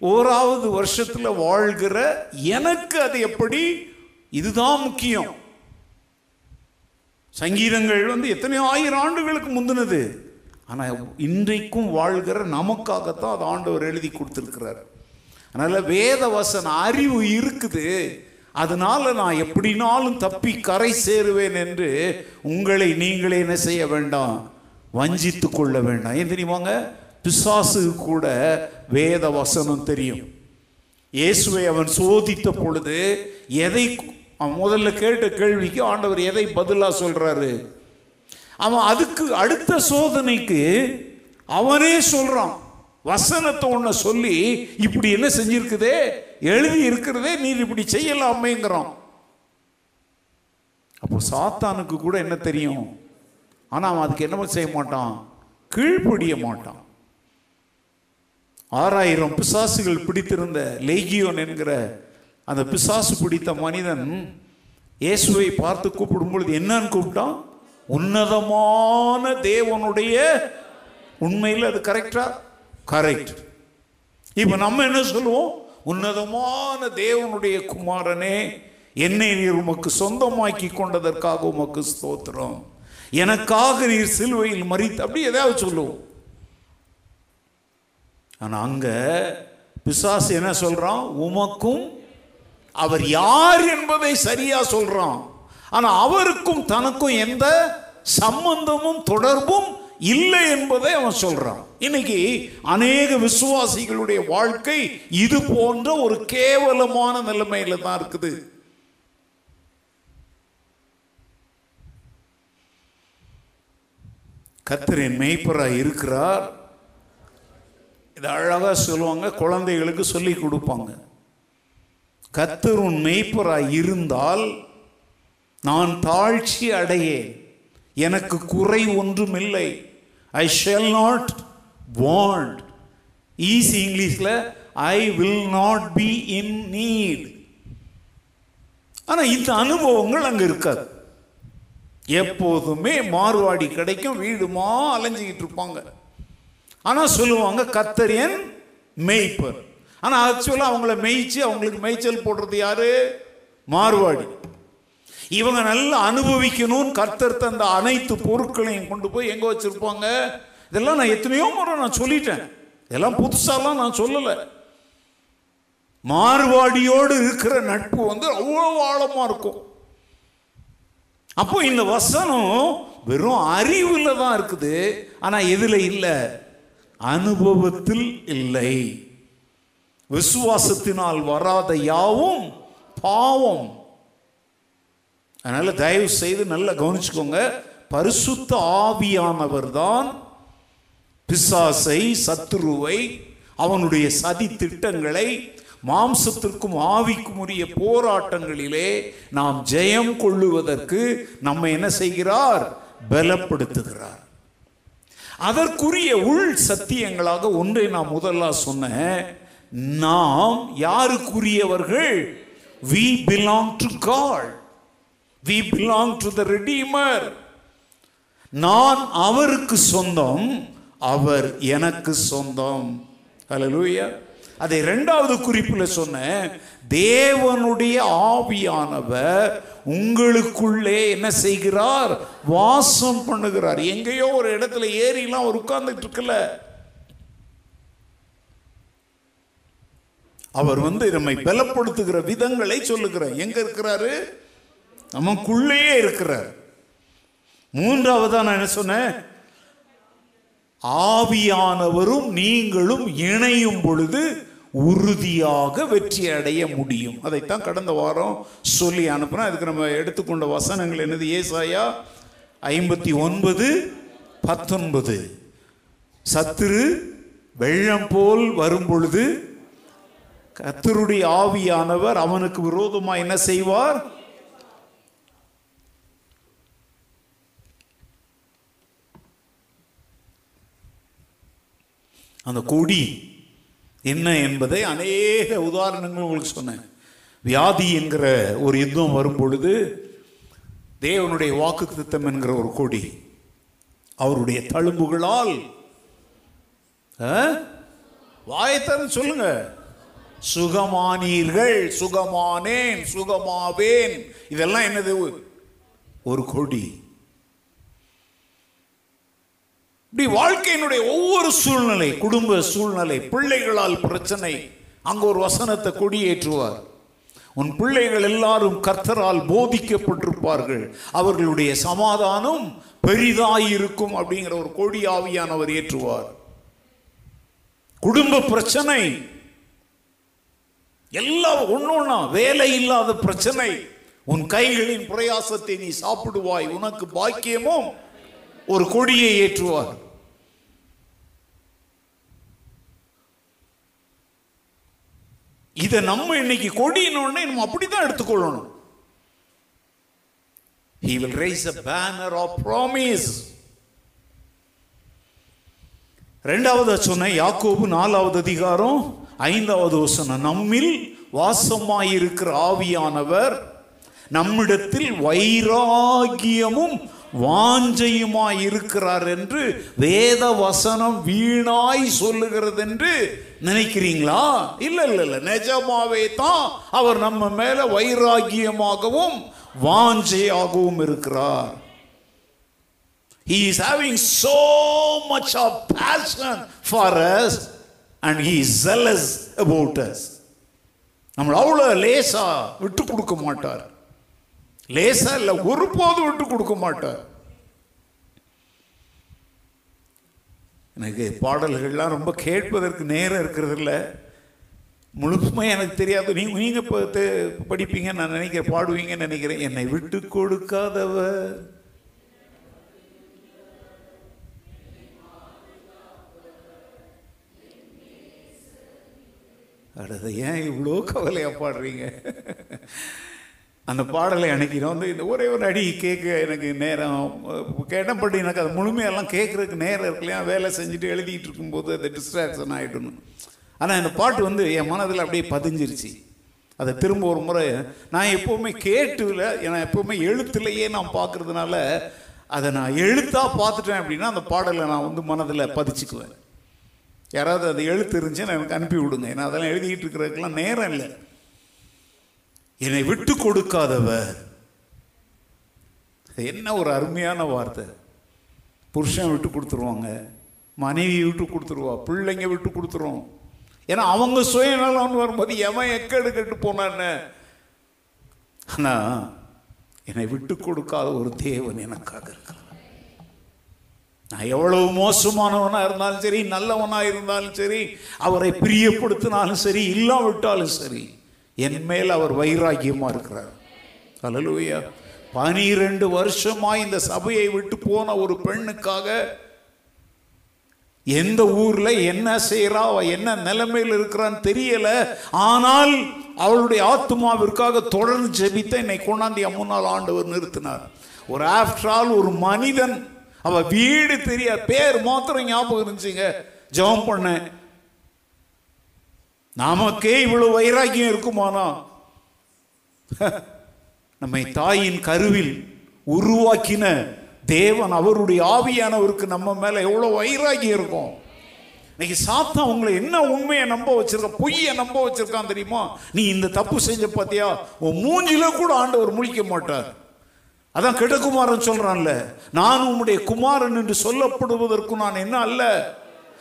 ஓராவது வருஷத்துல வாழ்கிற எனக்கு அது எப்படி இதுதான் முக்கியம். சங்கீதங்கள் வந்து எத்தனையோ ஆயிரம் ஆண்டுகளுக்கு முந்தினது. ஆனால் இன்றைக்கும் வாழ்கிற நமக்காகத்தான் அது ஆண்டவர் எழுதி கொடுத்துருக்கிறார். அதனால் வேத வசன அறிவு இருக்குது. அதனால நான் எப்படினாலும் தப்பி கரை சேருவேன் என்று உங்களை நீங்களே என்ன செய்ய வேண்டாம்? வஞ்சித்து கொள்ள வேண்டாம். ஏன் தெரியுமாங்க? பிசாசு கூட வேத வசனம் தெரியும். இயேசுவை அவன் சோதித்த பொழுது எதை அவன் முதல்ல கேட்ட கேள்விக்கு ஆண்டவர் எதை பதிலாக சொல்கிறாரு அவன் அதுக்கு அடுத்த சோதனைக்கு அவனே சொல்கிறான் வசனத்தை ஒன்று சொல்லி இப்படி என்ன செஞ்சிருக்குதே? எழுதி இருக்கிறதே நீர் இப்படி செய்யலாமேங்கிறான். அப்போ சாத்தானுக்கு கூட என்ன தெரியும்? ஆனால் அவன் அதுக்கு என்ன செய்ய மாட்டான். கீழ்ப்படிய மாட்டான். ஆறாயிரம் பிசாசுகள் பிடித்திருந்த லேகியோன் என்கிற அந்த பிசாசு பிடித்த மனிதன் இயேசுவை பார்த்து கூப்பிடும் பொழுது என்னன்னு கூப்பிட்டான்? உன்னதமான தேவனுடைய உண்மையில் அது கரெக்டா கரெக்ட் இப்போ நம்ம என்ன சொல்லுவோம்? உன்னதமான தேவனுடைய குமாரனே என்னை நீர் உமக்கு சொந்தமாக்கி கொண்டதற்காக உமக்கு ஸ்தோத்திரம். எனக்காக நீர் சிலுவையில் மறித்து அப்படி எதாவது சொல்லுவோம். ஆனால் அங்க பிசாசு என்ன சொல்றான்? உமக்கும் அவர் யார் என்பதை சரியா சொல்றான். ஆனா அவருக்கும் தனக்கும் எந்த சம்பந்தமும் தொடர்பும் இல்லை என்பதை அவன் சொல்றான். இன்னைக்கு அநேக விசுவாசிகளுடைய வாழ்க்கை இது போன்ற ஒரு கேவலமான நிலைமையில தான் இருக்குது. கத்தரின் மெய்ப்பராய் இருக்கிறார். இது அழகா சொல்லுவாங்க குழந்தைகளுக்கு சொல்லி கொடுப்பாங்க. கத்தர் உன் மெய்ப்பராய் இருந்தால் நான் தாழ்ச்சி அடையேன். எனக்கு குறை ஒன்றும் இல்லை I shall not want easy இங்கிலீஷில் I will not be in need ஆனால் இந்த அனுபவங்கள் அங்கே இருக்காது. எப்போதுமே மாறுவாடி கிடைக்கும் வீடுமா அலைஞ்சிக்கிட்டு இருப்பாங்க. ஆனால் சொல்லுவாங்க கத்தரியன் மேய்ப்பர். ஆனால் ஆக்சுவலாக அவங்கள மேய்ச்சி அவங்களுக்கு மேய்ச்சல் போடுறது யாரு? மார்வாடி. இவங்க நல்லா அனுபவிக்கணும்னு கர்த்தர் தந்த அனைத்து பொருட்களையும் கொண்டு போய் எங்கே வச்சுருப்பாங்க? இதெல்லாம் நான் எத்தனையோ முறை நான் சொல்லிட்டேன். இதெல்லாம் புதுசாலாம் நான் சொல்லலை. மார்வாடியோடு இருக்கிற நட்பு வந்து அவ்வளோ ஆழமாக இருக்கும். அப்போ இந்த வசனம் வெறும் அறிவில் தான் இருக்குது. ஆனால் எதில் இல்லை? அனுபவத்தில் இல்லை. விசுவாசத்தினால் வராத யாவும் பாவம். அதனால தயவு செய்து நல்லா கவனிச்சுக்கோங்க. பரிசுத்த ஆவியானவர் தான் பிசாசை சத்துருவை அவனுடைய சதி திட்டங்களை மாம்சத்திற்கும் ஆவிக்கும் உரிய போராட்டங்களிலே நாம் ஜெயம் கொள்ளுவதற்கு நம்ம என்ன செய்கிறார்? பலப்படுத்துகிறார். அதற்குரிய உள் சத்தியங்களாக ஒன்றை நான் முதல்ல சொன்னேன். நாம் யாருக்குரியவர்கள்? We belong to God we belong to the redeemer நான் அவருக்கு சொந்தம் அவர் எனக்கு சொந்தம். ஹalleluya அதை இரண்டாவது குறிப்பில் சொன்னேன். தேவனுடைய ஆவியானவர் உங்களுக்குள்ளே என்ன செய்கிறார்? வாசம் பண்ணுகிறார். எங்கேயோ ஒரு இடத்துல ஏறிலாம் அவர் உட்கார்ந்துட்டு இருக்கல. அவர் வந்து நம்மை பலப்படுத்துகிற விதங்களை சொல்லுகிறார். எங்க இருக்கிறாரு? நமக்குள்ளேயே இருக்கிறார். மூன்றாவதா நான் என்ன சொன்னேன்? ஆவியானவரும் நீங்களும் இணையும் பொழுது உறுதியாக வெற்றி அடைய முடியும். அதைத்தான் கடந்த வாரம் சொல்லி அனுப்புனேன். அதுக்கு நம்ம எடுத்துக்கொண்ட வசனங்கள் என்னது? ஏசாயா ஐம்பத்தி ஒன்பது பத்தொன்பது. சத்துரு வெள்ளம் போல் வரும் பொழுது கத்தருடைய ஆவியானவர் அவனுக்கு விரோதமா என்ன செய்வார்? அந்த கொடி என்ன என்பதை அநேக உதாரணங்கள் உங்களுக்கு சொன்னேன். வியாதி என்கிற ஒரு யுத்தம் வரும் பொழுது தேவனுடைய வாக்கு திட்டம் என்கிற ஒரு கொடி அவருடைய தழும்புகளால் வாயத்தரன் சொல்லுங்க. சுகமானீர்கள் சுகமானேன் சுகமாவேன். இதெல்லாம் என்னது? ஒரு கொடி. இப்படி வாழ்க்கையினுடைய ஒவ்வொரு சூழ்நிலை குடும்ப சூழ்நிலை பிள்ளைகளால் பிரச்சனை அங்கு ஒரு வசனத்தை கொடியேற்றுவார். உன் பிள்ளைகள் எல்லாரும் கர்த்தரால் போதிக்கப்பட்டிருப்பார்கள். அவர்களுடைய சமாதானம் பெரிதாயிருக்கும் அப்படிங்கிற ஒரு கொடி ஆவியானவர் ஏற்றுவார். குடும்ப பிரச்சனை எல்லாம் ஒன்றா வேலை இல்லாத பிரச்சனை. உன் கைகளின் பிரயாசத்தை நீ சாப்பிடுவாய். உனக்கு பாக்கியமும் ஒரு கொடியை ஏற்றுவார். இதை நம்ம இன்னைக்கு கொடியினோடனே நம்ம அப்படிதான் எடுத்துக்கொள்ளணும். He will raise a banner of promise. ரெண்டாவது சொன்ன யாக்கோபு நாலாவது அதிகாரம் ஐந்தாவது வசனம் நம்மில் வாசமாயிருக்கிற ஆவியானவர் நம்மிடத்தில் வைராகியமும் வாஞ்சையுமாய் இருக்கிறார் என்று வேத வசனம் வீணாய் சொல்லுகிறது என்று நினைக்கிறீங்களா? இல்ல இல்ல இல்ல. நிஜமாவே தான் அவர் நம்ம மேல வைராகியமாகவும் வாஞ்சையாகவும் இருக்கிறார். He is having so much of passion for us. And he jealous about us நம்மளை அவ்வளோ லேசா விட்டு கொடுக்க மாட்டார். லேசா இல்லை ஒருபோதும் விட்டு கொடுக்க மாட்டார். எனக்கு பாடல்கள்லாம் ரொம்ப கேட்பதற்கு நேரம் இருக்கிறது இல்லை. முழுசுமாக எனக்கு தெரியாது. நீங்கள் நீங்கள் இப்போ படிப்பீங்க நான் நினைக்கிறேன் பாடுவீங்கன்னு நினைக்கிறேன். என்னை விட்டு கொடுக்காதவர். அடுத்த ஏன் இவ்வளோ கவலையாக பாடுறீங்க? அந்த பாடலை அன்னைக்கு நான் வந்து இந்த ஒரே ஒரு அடி கேட்க எனக்கு நேரம் கேட்டபடி எனக்கு அது முழுமையெல்லாம் கேட்குறதுக்கு நேரம் இருக்கலையா வேலை செஞ்சுட்டு எழுதிட்டு இருக்கும்போது அது டிஸ்ட்ராக்ஷன் ஆகிடணும் ஆனால் இந்த பாட்டு வந்து என் மனதில் அப்படியே பதிஞ்சிருச்சு. அதை திரும்ப ஒரு முறை நான் எப்போவுமே கேட்டுல நான் எப்போவுமே எழுத்துலையே நான் பார்க்கறதுனால அதை நான் எழுத்தாக பார்த்துட்டேன் அப்படின்னா அந்த பாடலை நான் வந்து மனதில் பதிச்சுக்குவேன். யாராவது அது எழுத்து இருந்துச்சுன்னா எனக்கு அனுப்பி விடுங்க. ஏன்னா அதெல்லாம் எழுதிக்கிட்டு இருக்கிறதுக்கெல்லாம் நேரம் இல்லை. என்னை விட்டு கொடுக்காதவ என்ன ஒரு அருமையான வார்த்தை. புருஷன் விட்டு கொடுத்துருவாங்க. மனைவி விட்டு கொடுத்துருவா. பிள்ளைங்க விட்டு கொடுத்துருவோம் ஏன்னா அவங்க சுயநலம்னு வரும்போது எவன் எக்கேடு கெட்டு போனான்னு. ஆனால் என்னை விட்டு கொடுக்காத ஒரு தேவன் எனக்காக இருக்கிறான் நான் எவ்வளவு மோசமானவனாக இருந்தாலும் சரி நல்லவனாக இருந்தாலும் சரி அவரை பிரியப்படுத்தினாலும் சரி இல்லாவிட்டாலும் சரி என் மேல் அவர் வைராக்கியமா இருக்கிறார். அலலுவையா பனிரெண்டு வருஷமா இந்த சபையை விட்டு போன ஒரு பெண்ணுக்காக எந்த ஊர்ல என்ன செய்யறா அவ என்ன நிலைமையில் இருக்கிறான்னு தெரியல. ஆனால் அவளுடைய ஆத்மாவிற்காக தொடர்ந்து ஜெபித்த என்னை கொண்டாந்து என் ஆண்டவர் நிறுத்தினார். ஒரு ஆஃப்டர் ஆல் ஒரு மனிதன் அவ வீடு தெரிய பேர் மாத்திரம் ஞாபகம் இருந்துச்சுங்க. ஜெபம் பண்ணேன். நமக்கே இவ்வளவு வைராக்கியம் இருக்குமானா? நம்மை தாயின் கருவில் உருவாக்கின தேவன் அவருடைய ஆவியானவருக்கு நம்ம மேல எவ்வளவு வைராகியம் இருக்கும். இன்னைக்கு சாத்தா உங்களை என்ன உண்மையை நம்ப வச்சிருக்க பொய்யை நம்ப வச்சிருக்கான் தெரியுமா? நீ இந்த தப்பு செஞ்ச பாத்தியா? உன் மூஞ்சில கூட ஆண்டவர் முழிக்க மாட்டார். அதான் கெட்டகுமாரன் சொல்கிறான்ல நான் உம்முடைய குமாரன் என்று சொல்லப்படுவதற்கு நான் என்ன அல்ல?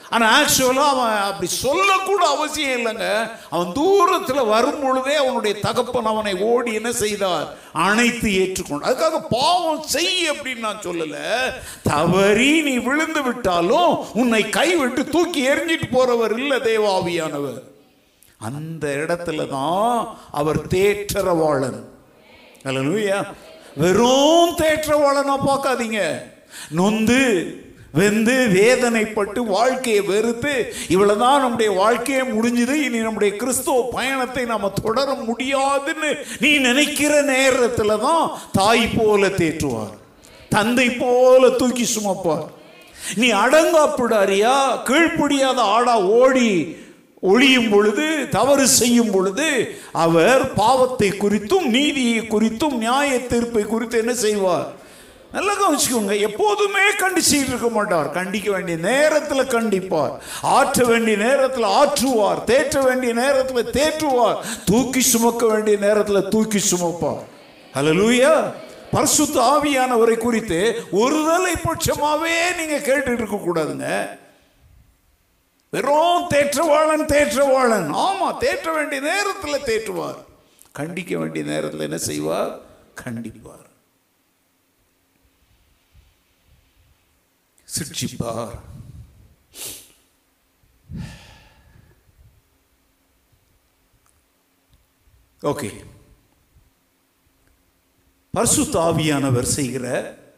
ஆனால் ஆக்சுவலாக அவன் அப்படி சொல்லக்கூட அவசியம் இல்லைங்க. அவன் தூரத்தில் வரும் பொழுதே அவனுடைய தகப்பன் அவனை ஓடி என்ன செய்தார்? அனைத்து ஏற்றுக்கொண்டு அதுக்காக பாவம் செய் அப்படின்னு நான் சொல்லலை. தவறி நீ விழுந்து விட்டாலும் உன்னை கைவிட்டு தூக்கி எறிஞ்சிட்டு போறவர் இல்லை தேவாவியானவர். அந்த இடத்துல தான் அவர் தேற்றரவாளன். அல்ல வெறும் தேற்றவாளனா பார்க்காதீங்க. நொந்து வெந்து வேதனைப்பட்டு வாழ்க்கையை வெறுத்து இவ்வளவுதான் நம்முடைய வாழ்க்கையே முடிஞ்சது இனி நம்முடைய கிறிஸ்துவ பயணத்தை நாம தொடர முடியாதுன்னு நீ நினைக்கிற நேரத்துல தான் தாய் போல தேற்றுவார். தந்தை போல தூக்கி சுமப்பார். நீ அடங்காப்பிடாரியா? கீழ்ப்படியாத ஆடா ஓடி ஒழியும் பொழுது தவறு செய்யும் பொழுது அவர் பாவத்தை குறித்தும் நீதியை குறித்தும் நியாய தீர்ப்பை குறித்து என்ன செய்வார்? நல்லா கவனிச்சுக்கோங்க. எப்போதுமே கண்டிச்சுட்டு இருக்க மாட்டார். கண்டிக்க வேண்டிய நேரத்தில் கண்டிப்பார். ஆற்ற வேண்டிய நேரத்தில் ஆற்றுவார். தேற்ற வேண்டிய நேரத்தில் தேற்றுவார். தூக்கி சுமக்க வேண்டிய நேரத்தில் தூக்கி சுமப்பார். லூயா பரிசுத்த ஆவியானவரை குறித்து ஒருதலை பட்சமாவே நீங்கள் கேட்டுட்டு இருக்கக்கூடாதுங்க வெறும் தேற்றவாளன் தேற்றவாளன். ஆமா தேற்ற வேண்டிய நேரத்தில் தேற்றுவார். கண்டிக்க வேண்டிய நேரத்தில் என்ன செய்வார்? கண்டிப்பார். சிக்ஷிப்பார் ஓகே. பர்சு தாவியானவர் செய்கிற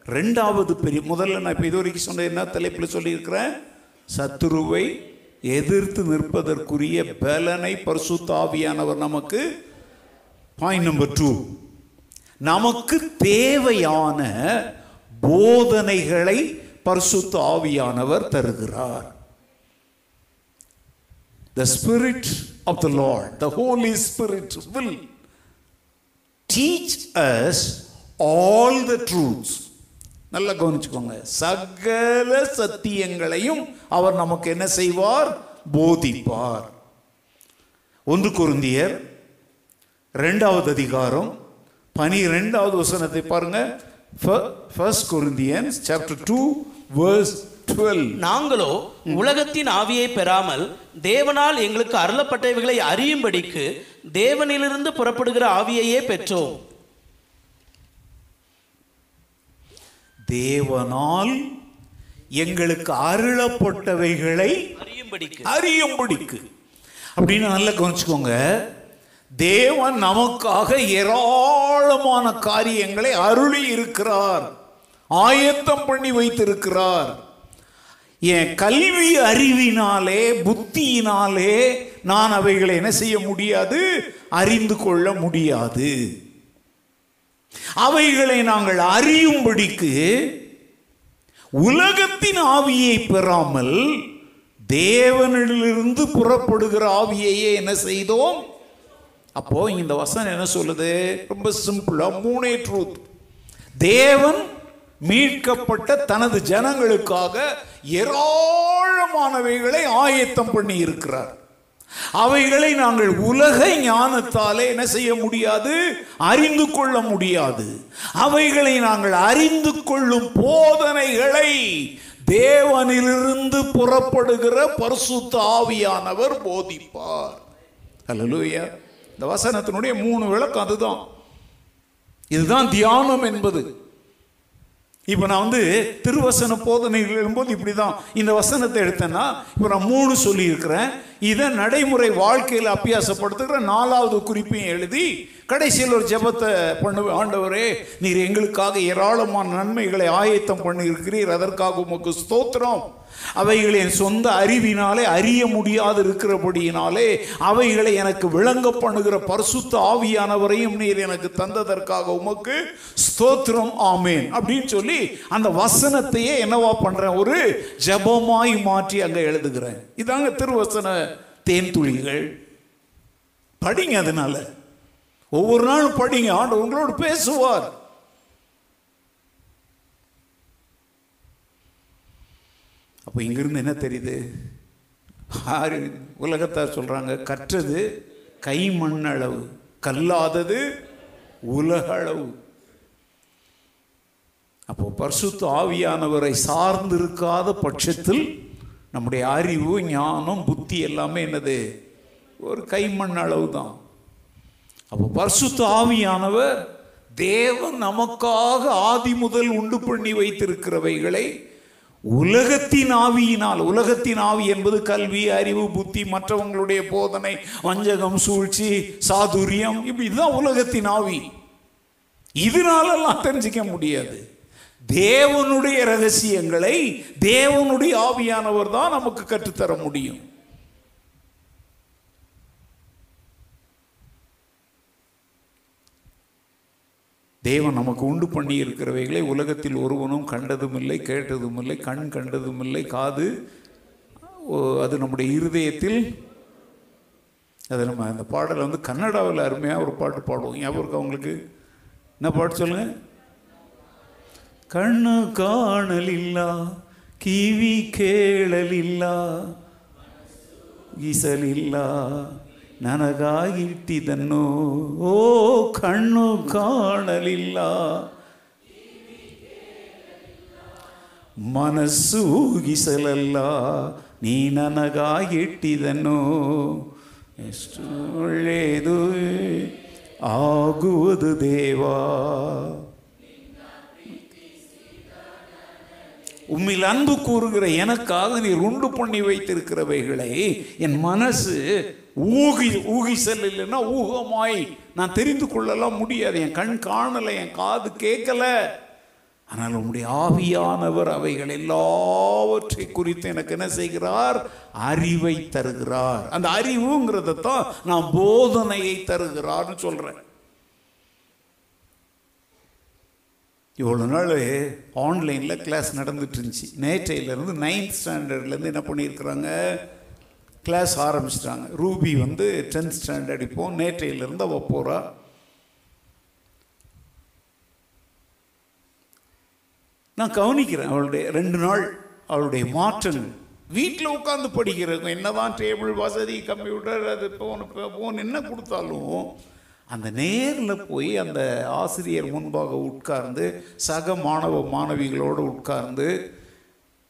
ரெண்டாவது பெரிய முதல்ல நான் இப்போ இது வரைக்கும் சொன்ன என்ன தலைப்பில் சொல்லியிருக்கிறேன்? சத்துருவை எதிர்த்து நிற்பதற்குரிய பலனை பரிசுத்தாவியானவர் நமக்கு பாயிண்ட் நம்பர் டூ நமக்கு தேவையான போதனைகளை பரிசுத்த ஆவியானவர் தருகிறார். The spirit of the lord the holy spirit will teach us all the truths நல்லா கவனிச்சுக்கோங்க. சகல சத்தியங்களையும் அவர் நமக்கு என்ன செய்வார்? போதிப்பார். ஒன்று குருந்தியர் ரெண்டாவது அதிகாரம் பனிரெண்டாவது வசனத்தை பாருங்க. First Corinthians chapter two verse twelve நாங்களோ உலகத்தின் ஆவியை பெறாமல் தேவனால் எங்களுக்கு அருளப்பட்டவைகளை அறியும்படிக்கு தேவனிலிருந்து புறப்படுகிற ஆவியையே பெற்றோம். தேவனால் எங்களுக்கு அருளப்பட்டவைகளை அறியும்படிக்கு. அறியும்படிக்கு. அப்படின்னு நல்லா கவனிச்சுக்கோங்க. தேவன் நமக்காக ஏராளமான காரியங்களை அருளி இருக்கிறார். ஆயத்தம் பண்ணி வைத்திருக்கிறார். என் கல்வி அறிவினாலே புத்தியினாலே நான் அவைகளை என்ன செய்ய முடியாது? அறிந்து கொள்ள முடியாது. அவைகளை நாங்கள் அறியும்படிக்கு உலகத்தின் ஆவியை பெறாமல் தேவனிலிருந்து புறப்படுகிற ஆவியையே என்ன செய்தோம்? அப்போ இந்த வசனம் என்ன சொல்லுது? ரொம்ப சிம்பிளா மூணே ட்ரூத் தேவன் மீட்கப்பட்ட தனது ஜனங்களுக்காக ஏராளமானவைகளை ஆயத்தம் பண்ணி இருக்கிறார் அவைகளை நாங்கள் உலக ஞானத்தாலே என்ன செய்ய முடியாது? அறிந்து கொள்ள முடியாது. அவைகளை நாங்கள் அறிந்து கொள்ளும் போதனைகளை தேவனிலிருந்து புறப்படுகிற பரிசுத்த ஆவியானவர் போதிப்பார். அல்லேலூயா இந்த வசனத்தினுடைய மூணு விளக்கம் அதுதான். இதுதான் தியானம் என்பது. இப்போ நான் வந்து திருவசன போதனைகள் எழும்போது இப்படி தான் இந்த வசனத்தை எடுத்தேன்னா இப்போ நான் மூணு சொல்லியிருக்கிறேன். இதை நடைமுறை வாழ்க்கையில் அபியாசப்படுத்துகிற நாலாவது குறிப்பையும் எழுதி கடைசியில் ஒரு ஜெபத்தை பண்ணு ஆண்டவரே நீர் எங்களுக்காக ஏராளமான நன்மைகளை ஆயத்தம் பண்ணியிருக்கிறீர். அதற்காக உமக்கு ஸ்தோத்திரம். அவைகளை என் சொந்த அறிவினாலே அறிய முடியாது இருக்கிறபடியினாலே அவைகளை எனக்கு விளங்க பண்ணுகிற பரிசுத்த ஆவியானவரையும் நீர் எனக்கு தந்ததற்காக உமக்கு ஸ்தோத்திரம் ஆமேன். அப்படின்னு சொல்லி அந்த வசனத்தையே என்னவா பண்றேன்? ஒரு ஜெபமாய் மாற்றி அங்க எழுதுகிறேன். இதாங்க திருவசன தேன் துளிகள் படிங்க அதனால. ஒவ்வொரு நாளும் படிங்க. ஆண்டு உங்களோடு பேசுவார். அப்போ இங்கிருந்து என்ன தெரியுது? ஆறு உலகத்தார் சொல்கிறாங்க கற்றது கை மண்ணளவு கல்லாதது உலக அளவு அப்போ பரிசுத்த ஆவியானவரை சார்ந்திருக்காத பட்சத்தில் நம்முடைய அறிவு ஞானம் புத்தி எல்லாமே என்னது? ஒரு கைமண் அளவு தான். அப்போ பரிசுத்த ஆவியானவர் தேவன் நமக்காக ஆதி முதல் உண்டு பண்ணி வைத்திருக்கிறவைகளை உலகத்தின் ஆவியினால் உலகத்தின் ஆவி என்பது கல்வி அறிவு புத்தி மற்றவங்களுடைய போதனை வஞ்சகம் சூழ்ச்சி சாதுரியம் இப்படி இதுதான் உலகத்தின் ஆவி. இதனாலெல்லாம் தெரிஞ்சிக்க முடியாது. தேவனுடைய ரகசியங்களை தேவனுடைய ஆவியானவர் தான் நமக்கு கற்றுத்தர முடியும். தேவன் நமக்கு உண்டு பண்ணி இருக்கிறவைகளை உலகத்தில் ஒருவனும் கண்டதும் இல்லை கேட்டதும் இல்லை கண் கண்டதும் இல்லை காது அது நம்முடைய இருதயத்தில் அது நம்ம அந்த பாடலை வந்து கன்னடாவில் அருமையாக ஒரு பாட்டு பாடுவோம். ஞாபகம் இருக்கா உங்களுக்கு? என்ன பாட்டு சொல்லுங்கள் கண்ணு காணலில்லா கிவி கேளலில்லா இசலில்லா ನನಗಾಗಿಟ್ಟಿದನ್ನು ಓ ಕಣ್ಣು ಕಾಣಲಿಲ್ಲ ಮನಸ್ಸು ಊಗಿಸಲಲ್ಲ ನೀ ನನಗಾಗಿಟ್ಟಿದನು ಎಷ್ಟು ಒಳ್ಳೆಯದು ಆಗುವುದು ದೇವಾ உம்மில் அன்பு கூறுகிற எனக்காக நீர் உண்டு பண்ணி வைத்திருக்கிறவைகளை என் மனசு ஊகி ஊகி செல்லலைன்னா ஊகமாய். நான் தெரிந்து கொள்ளலாம் முடியாது. என் கண் காணலை என் காது கேட்கல. ஆனால் உம்முடைய ஆவியானவர் அவைகள் எல்லாவற்றை குறித்து எனக்கு என்ன செய்கிறார்? அறிவை தருகிறார். அந்த அறிவுங்கிறத தான் நான் போதனையை தருகிறார்னு சொல்றேன். இவ்வளோ நாள் ஆன்லைனில் கிளாஸ் நடந்துட்டு இருந்துச்சு. நேற்றையிலேருந்து நைன்த் ஸ்டாண்டர்ட்லேருந்து என்ன பண்ணியிருக்கிறாங்க? கிளாஸ் ஆரம்பிச்சிட்டாங்க. ரூபி வந்து டென்த் ஸ்டாண்டர்ட் இப்போ நேற்றையிலேருந்து அவள் போகிறா நான் கவனிக்கிறேன் அவளுடைய ரெண்டு நாள் அவளுடைய மாற்றங்கள். வீட்டில் உட்காந்து படிக்கிறவங்க என்னதான் டேபிள் வசதி கம்ப்யூட்டர் அது போன் போன் என்ன கொடுத்தாலும் அந்த நேரில் போய் அந்த ஆசிரியர் முன்பாக உட்கார்ந்து சக மாணவ மாணவிகளோடு உட்கார்ந்து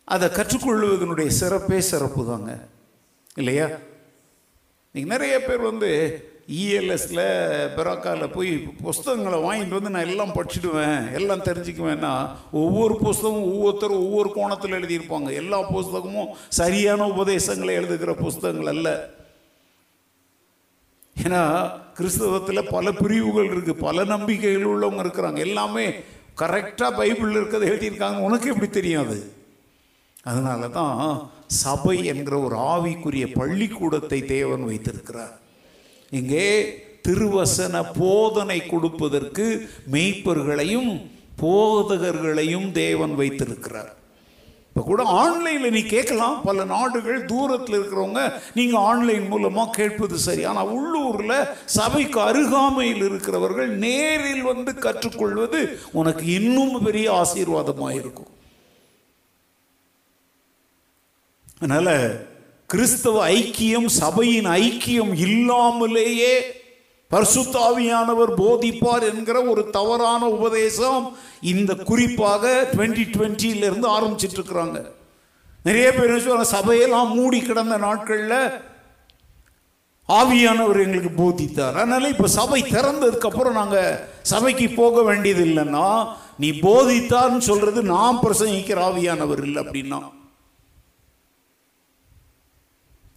அதை கற்றுக்கொள்வதனுடைய சிறப்பே சிறப்பு தாங்க இல்லையா? நீங்கள் நிறைய பேர் வந்து இஎல்எஸில் பெராக்காவில் போய் புஸ்தகங்களை வாங்கிட்டு வந்து நான் எல்லாம் படிச்சுடுவேன் எல்லாம் தெரிஞ்சுக்குவேன்னா ஒவ்வொரு புஸ்தகமும் ஒவ்வொருத்தரும் ஒவ்வொரு கோணத்தில் எழுதியிருப்பாங்க. எல்லா புஸ்தகமும் சரியான உபதேசங்களை எழுதுகிற புஸ்தகங்கள் அல்ல. ஏன்னா கிறிஸ்தவத்தில் பல பிரிவுகள் இருக்குது பல நம்பிக்கைகள் உள்ளவங்க இருக்கிறாங்க. எல்லாமே கரெக்டாக பைபிளில் இருக்கிறத எழுதியிருக்காங்க உனக்கு எப்படி தெரியாது அதனால தான் சபை என்கிற ஒரு ஆவிக்குரிய பள்ளிக்கூடத்தை தேவன் வைத்திருக்கிறார். இங்கே திருவசன போதனை கொடுப்பதற்கு மெய்ப்பர்களையும் போதகர்களையும் தேவன் வைத்திருக்கிறார். இப்போ கூட ஆன்லைனில் நீ கேட்கலாம் பல நாடுகள் தூரத்தில் இருக்கிறவங்க நீங்கள் ஆன்லைன் மூலமாக கேட்பது சரி. ஆனால் உள்ளூரில் சபைக்கு அருகாமையில் இருக்கிறவர்கள் நேரில் வந்து கற்றுக்கொள்வது உனக்கு இன்னும் பெரிய ஆசீர்வாதமாக இருக்கும் அதனால கிறிஸ்தவ ஐக்கியம் சபையின் ஐக்கியம் இல்லாமலேயே பர்சுத்தாவியானவர் போதிப்பார் என்கிற ஒரு தவறான உபதேசம் இந்த குறிப்பாக டுவெண்ட்டி டுவெண்ட்டில இருந்து ஆரம்பிச்சிட்டு இருக்கிறாங்க நிறைய பேர் சபையெல்லாம் மூடி கிடந்த நாட்கள்ல ஆவியானவர் எங்களுக்கு போதித்தார். அதனால இப்ப சபை திறந்ததுக்கு அப்புறம் நாங்க சபைக்கு போக வேண்டியது இல்லைன்னா நீ போதித்தார்னு சொல்றது நான் பிரசங்கிக்கிற ஆவியானவர் இல்லை அப்படின்னா.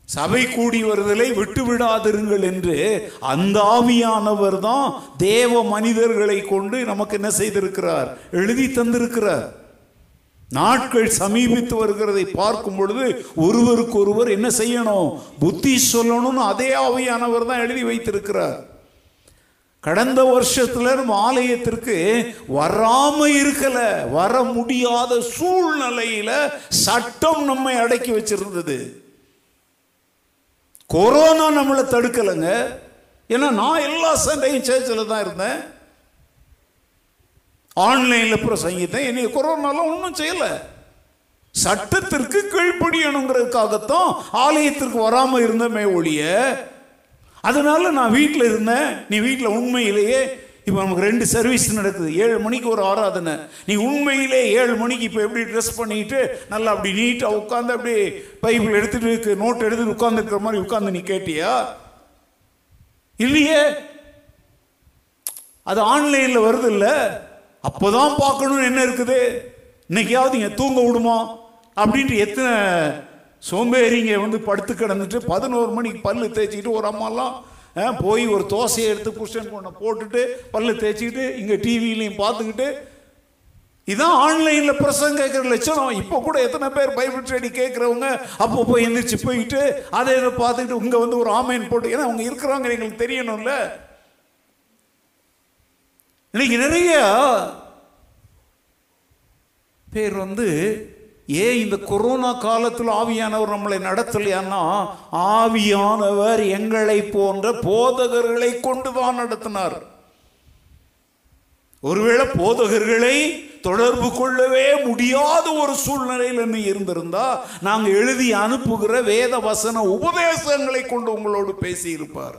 சபை கூடி வருதலை விட்டு விடாதிருங்கள் என்று அந்த ஆவியானவர் தான் தேவ மனிதர்களை கொண்டு நமக்கு என்ன செய்திருக்கிறார்? எழுதி தந்திருக்கிறார். நாட்கள் சமீபித்து வருகிறதை பார்க்கும் பொழுது ஒருவருக்கு ஒருவர் என்ன செய்யணும்? புத்தி சொல்லணும்னு அதே ஆவியானவர் தான் எழுதி வைத்திருக்கிறார். கடந்த வருஷத்துல நம்ம ஆலயத்திற்கு வராம இருக்கல வர முடியாத சூழ்நிலையில சட்டம் நம்மை அடக்கி வச்சிருந்தது. கொரோனா நம்மளை தடுக்கலைங்க. ஏன்னா நான் எல்லா சண்டையும் சேர்ச்சில் தான் இருந்தேன். ஆன்லைனில் பிரசங்கித்தேன் என்னை கொரோனாலாம் ஒன்றும் செய்யலை. சட்டத்திற்கு கீழ்ப்படியணுங்கிறதுக்காகத்தான் ஆலயத்திற்கு வராமல் இருந்தமே ஒழிய அதனால நான் வீட்டில் இருந்தேன். நீ வீட்டில் உண்மையிலேயே இப்போ நமக்கு ரெண்டு சர்வீஸ் நடக்குது. ஏழு மணிக்கு ஒரு ஆராதனை. நீ உண்மையிலே ஏழு மணிக்கு இப்போ எப்படி ட்ரெஸ் பண்ணிட்டு நல்லா அப்படி நீட்டாக உட்காந்து அப்படியே பைபிள் எடுத்துட்டு நோட் எடுத்துட்டு உட்காந்துருக்கிற மாதிரி உட்காந்து நீ கேட்டியா? இல்லையே. அது ஆன்லைனில் வருது இல்லை. அப்போதான் பார்க்கணும்னு என்ன இருக்குது? இன்னைக்காவது இங்கே தூங்க விடுமா? அப்படின்ட்டு எத்தனை சோம்பேறிங்க வந்து படுத்து கிடந்துட்டு பதினோரு மணிக்கு பல்லு தேய்ச்சிக்கிட்டு ஒரு அம்மாலாம் போய் ஒரு தோசையை எடுத்து புருஷன் பொண்ணை போட்டுட்டு பல்லு தேய்ச்சிக்கிட்டு இங்கே டிவிலையும் பார்த்துக்கிட்டு இதான் ஆன்லைனில் பிரசங்க கேட்குற லட்சணம். இப்போ கூட எத்தனை பேர் பைபிள் ஸ்டடி கேட்குறவங்க அப்போ போய் எந்திரிச்சு போயிட்டு அதை இதை பார்த்துக்கிட்டு இங்கே வந்து ஒரு ஆமைன் போட்டு ஏன்னா அவங்க இருக்கிறாங்க எங்களுக்கு தெரியணும்ல. இன்னைக்கு நிறைய பேர் வந்து ஏன் இந்த கொரோனா காலத்தில் ஆவியானவர் நம்மளை நடத்தலையான்னா ஆவியானவர் எங்களை போன்ற போதகர்களை கொண்டு தான் நடத்தினார். ஒருவேளை போதகர்களை தொடர்பு கொள்ளவே முடியாத ஒரு சூழ்நிலையில் என்ன இருந்திருந்தா நாங்கள் எழுதி அனுப்புகிற வேத வசன உபதேசங்களை கொண்டு உங்களோடு பேசியிருப்பார்.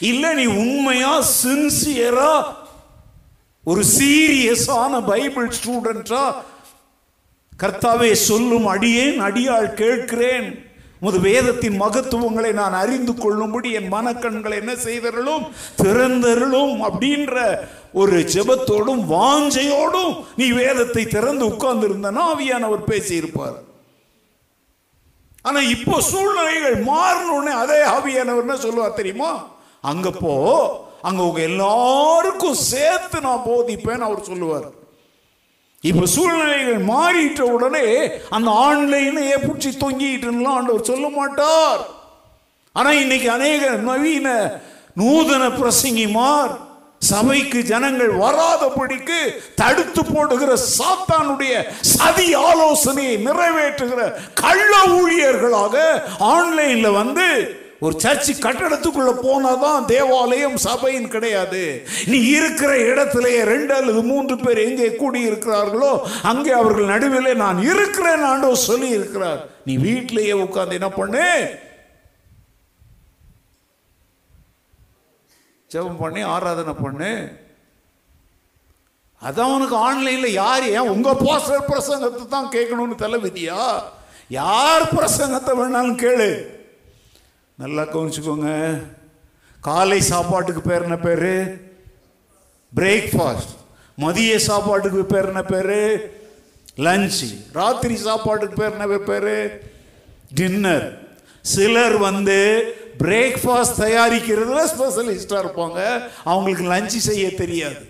இல்லை நீ உண்மையா சின்சியரா ஒரு சீரியஸான பைபிள் ஸ்டூடெண்டா கர்த்தாவே சொல்லும் அடியேன் அடியால் கேட்கிறேன். முது வேதத்தின் மகத்துவங்களை நான் அறிந்து கொள்ளும்படி என் மனக்கண்களை என்ன செய்தருளும் திறந்தருளும் அப்படின்ற ஒரு ஜெபத்தோடும் வாஞ்சையோடும் நீ வேதத்தை திறந்து உட்கார்ந்து இருந்தனா ஆவியானவர் பேசியிருப்பார். ஆனா இப்போ சூழ்நிலைகள் மாறினோடனே அதே ஆவியானவர் என்ன சொல்லுவார் தெரியுமா? அங்க போ அங்க உங்க எல்லாருக்கும் சேர்த்து நான் போதிப்பேன் அவர் சொல்லுவார். இப்போ சூழ்நிலைகள் மாறிட்ட உடனே அந்த ஆன்லைனையே பிடிச்சி தொங்கிட்டு ஆண்டவர். சொல்ல மாட்டார். ஆனால் இன்னைக்கு அநேக நவீன நூதன பிரசங்கிமார் சபைக்கு ஜனங்கள் வராதபடிக்கு தடுத்து போடுகிற சாத்தானுடைய சதி ஆலோசனையை நிறைவேற்றுகிற கள்ள ஊழியர்களாக ஆன்லைனில் வந்து ஒரு சர்ச்சு கட்டடத்துக்குள்ள போனாதான் தேவாலயம் சபையின் கிடையாது. நீ இருக்கிற இடத்திலேயே ரெண்டு அல்லது மூன்று பேர் எங்கே கூடி இருக்கிறார்களோ அங்கே அவர்கள் நடுவிலே நான் இருக்கிறேன் ஆண்டோ சொல்லி இருக்கிறார் நீ வீட்டிலேயே உட்கார்ந்து என்ன பண்ணு? ஜெபம் பண்ணி ஆராதனை பண்ணு. அதான் உனக்கு ஆன்லைன்ல யார் ஏன் உங்க போஸ்டர் பிரசங்கத்தை தான் கேட்கணும்னு தலைவிதியா யார் பிரசங்கத்தை வேணாலும் கேளு. நல்லா கவனிச்சுக்கோங்க. காலை சாப்பாட்டுக்கு பேர் என்ன பேர்? பிரேக்ஃபாஸ்ட் மதிய சாப்பாட்டுக்கு பேர் என்ன பேர்? லஞ்ச் ராத்திரி சாப்பாட்டுக்கு பேர் என்ன பேர்? டின்னர் சிலர் வந்து பிரேக்ஃபாஸ்ட் தயாரிக்கிறதுல ஸ்பெஷலிஸ்டாக இருப்பாங்க. அவங்களுக்கு லஞ்சு செய்ய தெரியாது.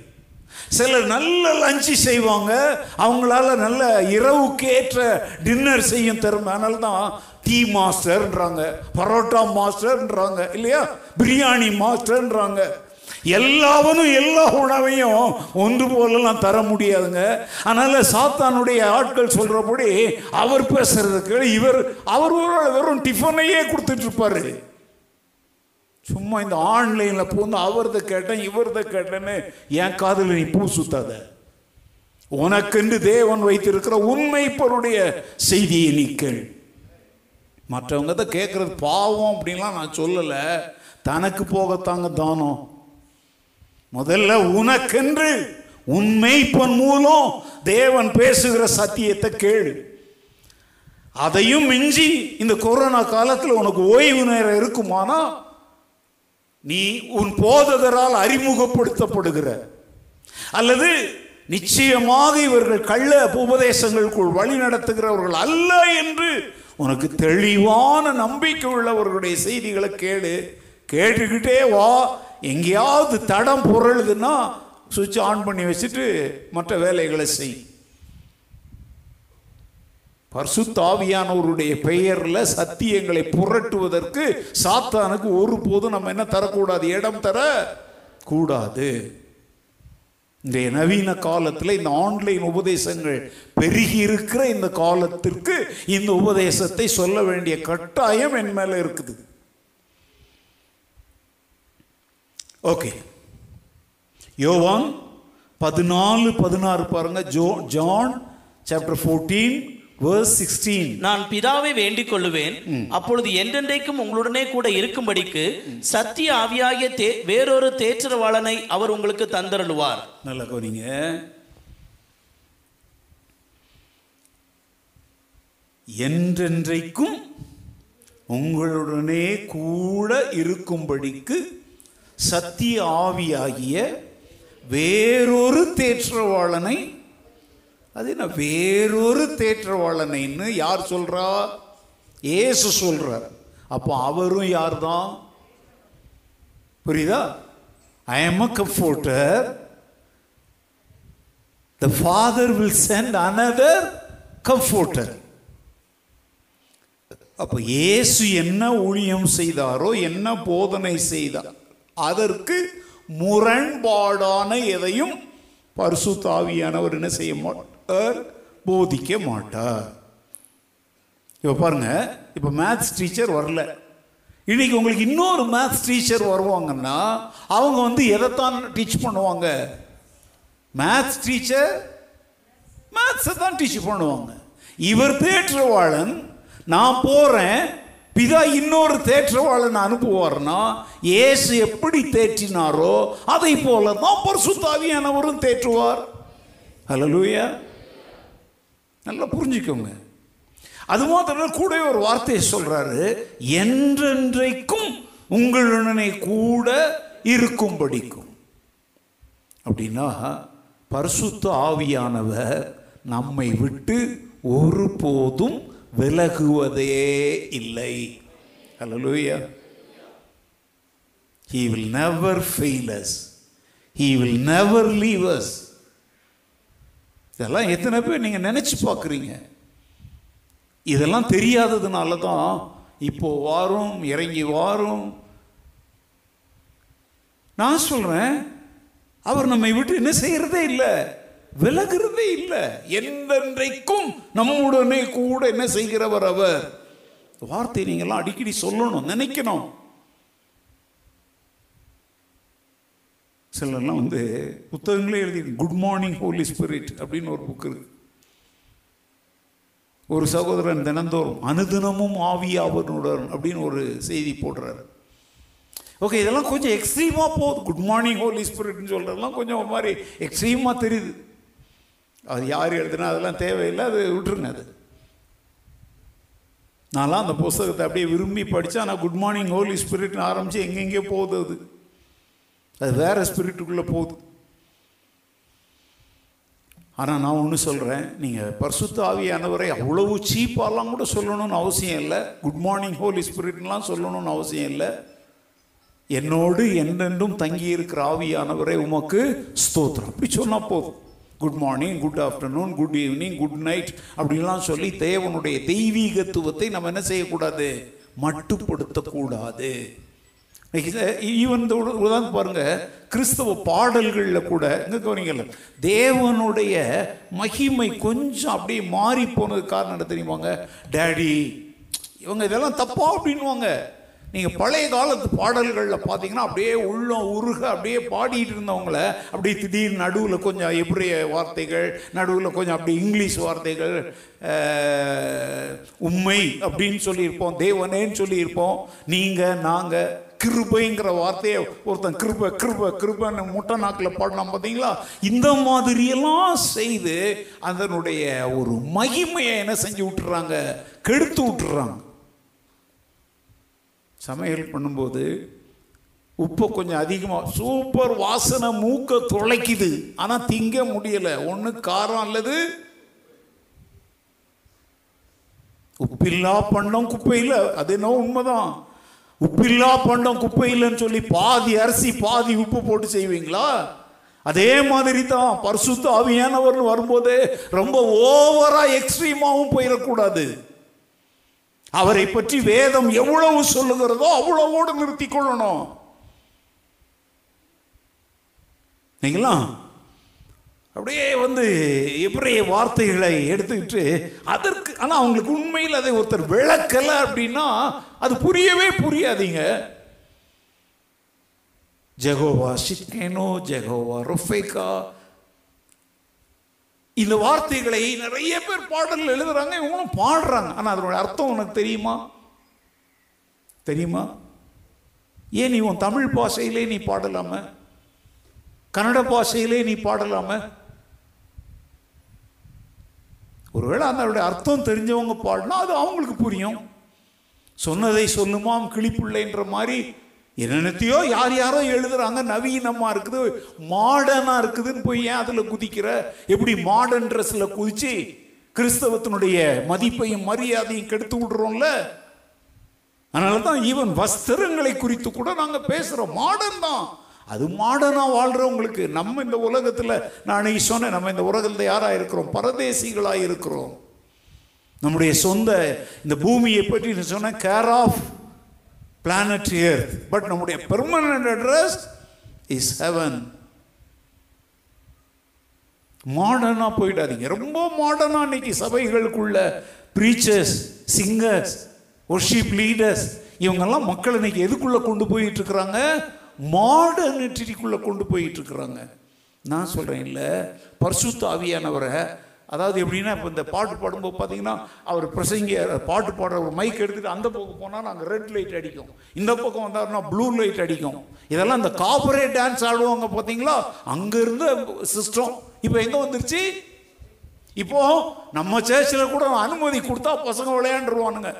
சிலர் நல்ல லஞ்சு செய்வாங்க. அவங்களால நல்ல இரவுக்கு ஏற்ற டின்னர் செய்யும் திறமை. அதனால தான் டீ மாஸ்டர்ன்றாங்க பரோட்டா மாஸ்டர்ன்றாங்க இல்லையா? பிரியாணி மாஸ்டர்ன்றாங்க. எல்லாவனும் எல்லா உணவையும் ஒன்று போலலாம் தர முடியாதுங்க. அதனால சாத்தானுடைய ஆட்கள் சொல்றபடி அவர் பேசுறதுக்கு இவர் அவர் வெறும் டிஃபனையே கொடுத்துட்டு இருப்பாரு சும்மா இந்த ஆன்லைன்ல பூந்து அவர்த கேட்டேன் இவர்த கேட்டேன்னு என் காதில் நீ பூ சுத்தாத. உனக்கென்று தேவன் வைத்திருக்கிற உண்மை பொருடைய செய்தியை நீ கேள். மற்றவங்க தான் கேட்குறது பாவம் அப்படின்லாம் நான் சொல்லலை. தனக்கு போகத்தாங்க தானம். முதல்ல உனக்கென்று உண்மைப்பன் மூலம் தேவன் பேசுகிற சத்தியத்தை கேளு. அதையும் மிஞ்சி இந்த கொரோனா காலத்தில் உனக்கு ஓய்வு நேரம் இருக்குமானா நீ உன் போதகரால் அறிமுகப்படுத்தப்படுகிற. அல்லது நிச்சயமாக இவர்கள் கள்ள உபதேசங்களுக்குள் வழி நடத்துகிறவர்கள் அல்ல என்று உனக்கு தெளிவான நம்பிக்கை உள்ளவர்களுடைய செய்திகளை கேளு. கேட்டுக்கிட்டே வா. எங்கேயாவது தடம் புரளுதுன்னா சுவிட்ச் ஆன் பண்ணி வச்சுட்டு மற்ற வேலைகளை செய். பர்சுத்தாவியானவருடைய பெயரில் சத்தியங்களை புரட்டுவதற்கு சாத்தானுக்கு ஒருபோதும் நம்ம என்ன தரக்கூடாது? இடம் தர கூடாது இந்த நவீன காலத்தில் இந்த ஆன்லைன் உபதேசங்கள் பெருகி இருக்கிற இந்த காலத்திற்கு இந்த உபதேசத்தை சொல்ல வேண்டிய கட்டாயம் என் மேல இருக்குது. ஓகே யோவான் பதினாலு பதினாறு பாருங்க ஜோ ஜான் சாப்டர் ஃபோர்டீன் நான் பிதாவை வேண்டிக் கொள்ளுவேன் அப்பொழுது என்றென்றைக்கும் உங்களுடனே கூட இருக்கும்படிக்கு சத்திய ஆவியாகிய வேறொரு தேற்றரவாளனை அவர் உங்களுக்கு தந்தருளுவார். நல்லா கவனிங்க. என்றென்றைக்கும் உங்களுடனே கூட இருக்கும்படிக்கு சத்திய ஆவியாகிய வேறொரு தேற்றவாளனை அது என்ன வேறொரு தேற்றவாளனைன்னு யார் சொல்றா? ஏசு சொல்றார். அப்போ அவரும் யார் தான் புரியுதா? I am a comforter the father will send another comforter அப்போ இயேசு என்ன ஊழியம் செய்தாரோ என்ன போதனை செய்தார் அதற்கு முரண்பாடான எதையும் பரிசுத்தாவியானவர் என்ன செய்ய மாட்டார்? போதிக்க மாட்டார். இப்போ பாருங்க இப்போ மேத்ஸ் டீச்சர் வரல. இன்னைக்கு உங்களுக்கு இன்னொரு மேத்ஸ் டீச்சர் வருவாங்கன்னா அவங்க வந்து எதைத்தான் டீச் பண்ணுவாங்க? மேத்ஸ் டீச்சர் மேத்ஸை தான் டீச் பண்ணுவாங்க. இவர் தேற்றவாளன் நான் போகிறேன் பிதா இன்னொரு தேற்றவாளன் அனுப்புவார்னா இயேசு எப்படி தேற்றினாரோ அதை போல தான் பரிசுத்தாவியானவரும் தேற்றுவார். ஹalleluya நல்லா புரிஞ்சுக்கோங்க. அது மாத்திரம் கூட ஒரு வார்த்தையை சொல்றாரு என்றென்றைக்கும் உங்களுடனே கூட இருக்கும்படிக்கும். அப்படின்னா பரிசுத்த ஆவியானவர் நம்மை விட்டு ஒருபோதும் விலகுவதே இல்லை. Hallelujah he will never fail us. He will never leave us இதெல்லாம் எத்தனை பேர் நீங்கள் நினச்சி பார்க்குறீங்க? இதெல்லாம் தெரியாததுனால தான் இப்போ வாரும் இறங்கி வாரும். நான் சொல்கிறேன் அவர் நம்மை விட்டு என்ன செய்யறதே இல்லை. விலகிறதே இல்லை. என்றென்றைக்கும் நம்முடனே கூட என்ன செய்கிறவர் அவர்? வார்த்தை நீங்கள்லாம் அடிக்கடி சொல்லணும் நினைக்கணும். சிலர்லாம் வந்து புத்தகங்களே எழுதி குட் மார்னிங் ஹோலி ஸ்பிரிட் அப்படின்னு ஒரு புக் இருக்கு. ஒரு சகோதரன் தினந்தோறும் அனுதினமும் ஆவியாவனுடன் அப்படின்னு ஒரு செய்தி போடுறாரு. ஓகே இதெல்லாம் கொஞ்சம் எக்ஸ்ட்ரீமாக போகுது. குட் மார்னிங் ஹோலி ஸ்பிரிட்னு சொல்கிறதெல்லாம் கொஞ்சம் ஒரு மாதிரி எக்ஸ்ட்ரீமாக தெரியுது. அது யார் எழுதுனா அதெல்லாம் தேவையில்லை அது விட்டுருங்க அது. நான்லாம் அந்த புஸ்தகத்தை அப்படியே விரும்பி படித்தா ஆனால் குட் மார்னிங் ஹோலி ஸ்பிரிட்னு ஆரம்பித்து எங்கெங்கே போகுது அது. அது வேற ஸ்பிரிட்டுக்குள்ளே போகுது. ஆனால் நான் ஒன்று சொல்கிறேன் நீங்கள் பரிசுத்த ஆவியானவரை அவ்வளவு சீப்பாலாம் கூட சொல்லணும்னு அவசியம் இல்லை. குட் மார்னிங் ஹோலி ஸ்பிரிட்லாம் சொல்லணும்னு அவசியம் இல்லை. என்னோடு என்றென்றும் தங்கி இருக்கிற ஆவியானவரை உமக்கு ஸ்தோத்திரம். அப்படி சொன்னால் போதும். Good morning good afternoon good evening good night அப்படின்லாம் சொல்லி தேவனுடைய தெய்வீகத்துவத்தை நம்ம என்ன செய்யக்கூடாது? மட்டுப்படுத்தக்கூடாது. ஈவன் இந்த உதாரணம் பாருங்க கிறிஸ்தவ பாடல்களில் கூட இங்கே கவனிங்கல்ல தேவனுடைய மகிமை கொஞ்சம் அப்படியே மாறி போனது காரணம் என்ன தெரியுமாங்க? டேடி இவங்க இதெல்லாம் தப்பா அப்படின்வாங்க நீங்கள் பழைய காலத்து பாடல்களில் பார்த்தீங்கன்னா அப்படியே உள்ளம் உருக அப்படியே பாடிட்டு இருந்தவங்கள அப்படியே திடீர்னு நடுவில் கொஞ்சம் எப்ரிய வார்த்தைகள் நடுவில் கொஞ்சம் அப்படி இங்கிலீஷ் வார்த்தைகள் உண்மை அப்படின்னு சொல்லியிருப்போம் தேவனேன்னு சொல்லியிருப்போம். நீங்கள் நாங்கள் கிருபைங்கிற வார்த்தையை ஒருத்தன் கிருப கிருப கிருபன்னு முட்டை நாக்கில் பாடினான் பார்த்தீங்களா இந்த மாதிரியெல்லாம் செய்து அதனுடைய ஒரு மகிமையை என்ன செஞ்சு விட்டுறாங்க? கெடுத்து விட்டுறாங்க. சமையல் பண்ணும்போது உப்பு கொஞ்சம் அதிகமாக சூப்பர் வாசனை மூக்க துளைக்குது ஆனால் திங்க முடியல. ஒன்று காரம் அல்லது உப்பில்லா பண்ணம் குப்பையில். அது என்ன உண்மைதான். உப்பில்லா பண்டம் குப்பையில்லைன்னு சொல்லி பாதி அரிசி பாதி உப்பு போட்டு செய்வீங்களா? அதே மாதிரி தான் பரிசுத்த ஆவியானவர் வரும்போது ரொம்ப ஓவரா எக்ஸ்ட்ரீமாவும் போயிடக்கூடாது. அவரை பற்றி வேதம் எவ்வளவு சொல்லுகிறதோ அவ்வளவோடு நிறுத்தி கொள்ளணும். நீங்களாம் அப்படியே வந்து எப்ரைய வார்த்தைகளை எடுத்துக்கிட்டு அதற்கு ஆனால் அவங்களுக்கு உண்மையில் அதை ஒருத்தர் விளக்கலை அப்படின்னா அது புரியவே புரியாதீங்க. ஜெகோவா சிக்கேனோ ஜெகோவா ரொஃபேக்கா இந்த வார்த்தைகளை நிறைய பேர் பாடல் எழுதுறாங்க இவங்களும் பாடுறாங்க. ஆனால் அதனுடைய அர்த்தம் உனக்கு தெரியுமா? தெரியுமா? ஏன் நீ உன் தமிழ் பாஷையிலே நீ பாடலாம? கன்னட பாஷையிலே நீ பாடலாமா? ஒருவேளை அதனுடைய அர்த்தம் தெரிஞ்சவங்க பாடினா அது அவங்களுக்கு புரியும். சொன்னதை சொல்லுமாம் கிளிப்புள்ளைன்ற மாதிரி என்னென்னத்தையோ யார் யாரோ எழுதுறாங்க நவீனமாக இருக்குது மாடனாக இருக்குதுன்னு போய் ஏன் அதில் குதிக்கிற? எப்படி மாடர்ன் ட்ரெஸ்ஸில் குதிச்சு கிறிஸ்தவத்தினுடைய மதிப்பையும் மரியாதையும் கெடுத்து விடுறோம்ல? அதனால தான் ஈவன் வஸ்திரங்களை குறித்து கூட நாங்கள் பேசுகிறோம் மாடர்ன் தான். அது மாடனாக வாழ்கிறவங்களுக்கு நம்ம இந்த உலகத்தில் நான் அன்னைக்கு சொன்னேன் நம்ம இந்த உலகத்தில் யாராக இருக்கிறோம் பரதேசிகளாக இருக்கிறோம் நம்முடைய சொந்த இந்த பூமியை பற்றி சொன்னேன் care of planet earth but நம்முடைய பெர்மனன்ட் அட்ரஸ் இஸ் ஹெவன் மாடர்னாக போயிடாதீங்க. ரொம்ப மாடர்னாக இன்னைக்கு சபைகளுக்குள்ள ப்ரீச்சர்ஸ் சிங்கர்ஸ் ஒர்ஷிப் லீடர்ஸ் இவங்கெல்லாம் மக்கள் இன்னைக்கு எதுக்குள்ளே கொண்டு போயிட்டு இருக்கிறாங்க? மாடர்னிட்டிக்குள்ளே கொண்டு போயிட்டு இருக்கிறாங்க நான் சொல்கிறேன் இல்லை. பர்சுத்த ஆவியானவரை அதாவது எப்படின்னா இப்போ இந்த பாட்டு பாடும்போது பார்த்தீங்கன்னா அவர் பிரசங்க பாட்டு பாடுற ஒரு மைக் எடுத்துட்டு அந்த பக்கம் போனால் நாங்கள் ரெட் லைட் அடிக்கும். இந்த பக்கம் வந்தாருன்னா ப்ளூ லைட் அடிக்கும். இதெல்லாம் இந்த காப்பரேட் டான்ஸ் ஆடுவாங்க பார்த்தீங்களா அங்கே இருந்த சிஸ்டம் இப்போ எங்கே வந்துருச்சு? இப்போ நம்ம சேர்ச்சில் கூட அனுமதி கொடுத்தா பசங்க விளையாண்டுருவானுங்க.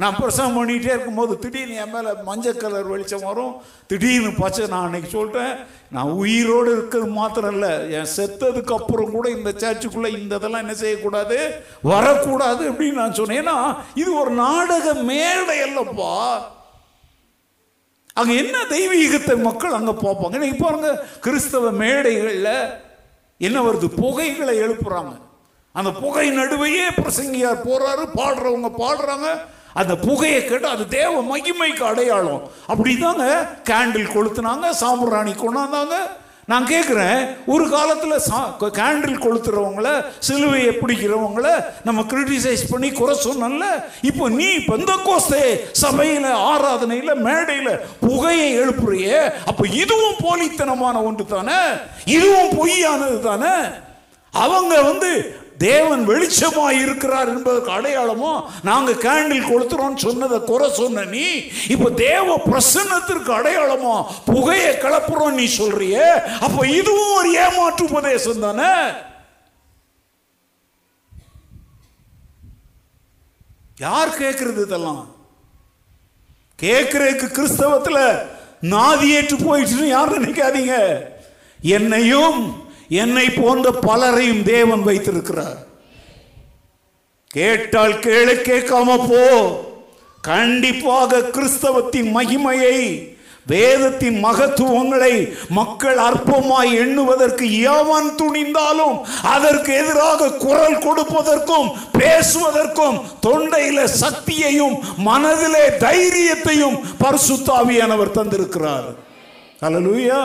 நான் பிரசவம் பண்ணிகிட்டே இருக்கும்போது திடீர்னு என் மேலே மஞ்சள் கலர் வெளிச்சம் வரும். திடீர்னு பச்சை நான் அன்னைக்கு சொல்லிட்டேன் நான் உயிரோடு இருக்கிறது மாத்திரம் இல்லை என் செத்ததுக்கு அப்புறம் கூட இந்த சர்ச்சுக்குள்ளே இந்த இதெல்லாம் என்ன செய்யக்கூடாது? வரக்கூடாது அப்படின்னு நான் சொன்னேன். ஏன்னா இது ஒரு நாடக மேடை அல்லப்பா. அங்கே என்ன தெய்வீகத்தை மக்கள் அங்கே பார்ப்பாங்க? இன்னைக்கு பாருங்க கிறிஸ்தவ மேடைகளில் என்ன வருது? புகைகளை எழுப்புறாங்க. அந்த புகை நடுவையே பிரசங்கியார் போறாரு பாடுறவங்க பாடுறாங்க. அந்த புகையை கேட்டு அது தேவ மகிமைக்கு அடையாளம். அப்படிதாங்க கேண்டில் கொளுத்துனாங்க சாம்பிராணி கொண்டாந்தாங்க. நான் கேட்குறேன் ஒரு காலத்தில் சா கேண்டில் கொளுத்துறவங்கள சிலுவையை பிடிக்கிறவங்கள நம்ம கிரிட்டிசைஸ் பண்ணி குறை சொன்னல இப்போ நீ பெந்த கோஸ்தே சபையில் ஆராதனையில் மேடையில் புகையை எழுப்புறியே அப்போ இதுவும் போலித்தனமான ஒன்று தானே? இதுவும் பொய்யானது தானே? அவங்க வந்து தேவன் வெளிச்சமாக இருக்கிறார் என்பதற்கு அடையாளமோ நாங்கள் கேண்டில் கொளுத்துறோம் சொன்னதை குறை சொன்ன நீ இப்போ தேவ பிரசன்னத்திற்கு அடையாளமோ புகையை கலப்புறோம் நீ சொல்றிய அப்போ இதுவும் ஒரு ஏமாற்று உபதேசம் தானே? யார் கேட்கறது இதெல்லாம்? கேட்கறதுக்கு நாதி நாதியேற்று போயிடுச்சுன்னு யார் நினைக்காதீங்க. என்னையும் என்னை போன்ற பலரையும் தேவன் வைத்திருக்கிறார். கேட்டால் கேளு கேட்காம போ. கண்டிப்பாக கிறிஸ்தவத்தின் மகிமையை வேதத்தின் மகத்துவங்களை மக்கள் அற்பமாய் எண்ணுவதற்கு எவன் துணிந்தாலும் அதற்கு எதிராக குரல் கொடுப்பதற்கும் பேசுவதற்கும் தொண்டையில சக்தியையும் மனதிலே தைரியத்தையும் பரிசுத்தாவியானவர் தந்திருக்கிறார். ஹalleluya.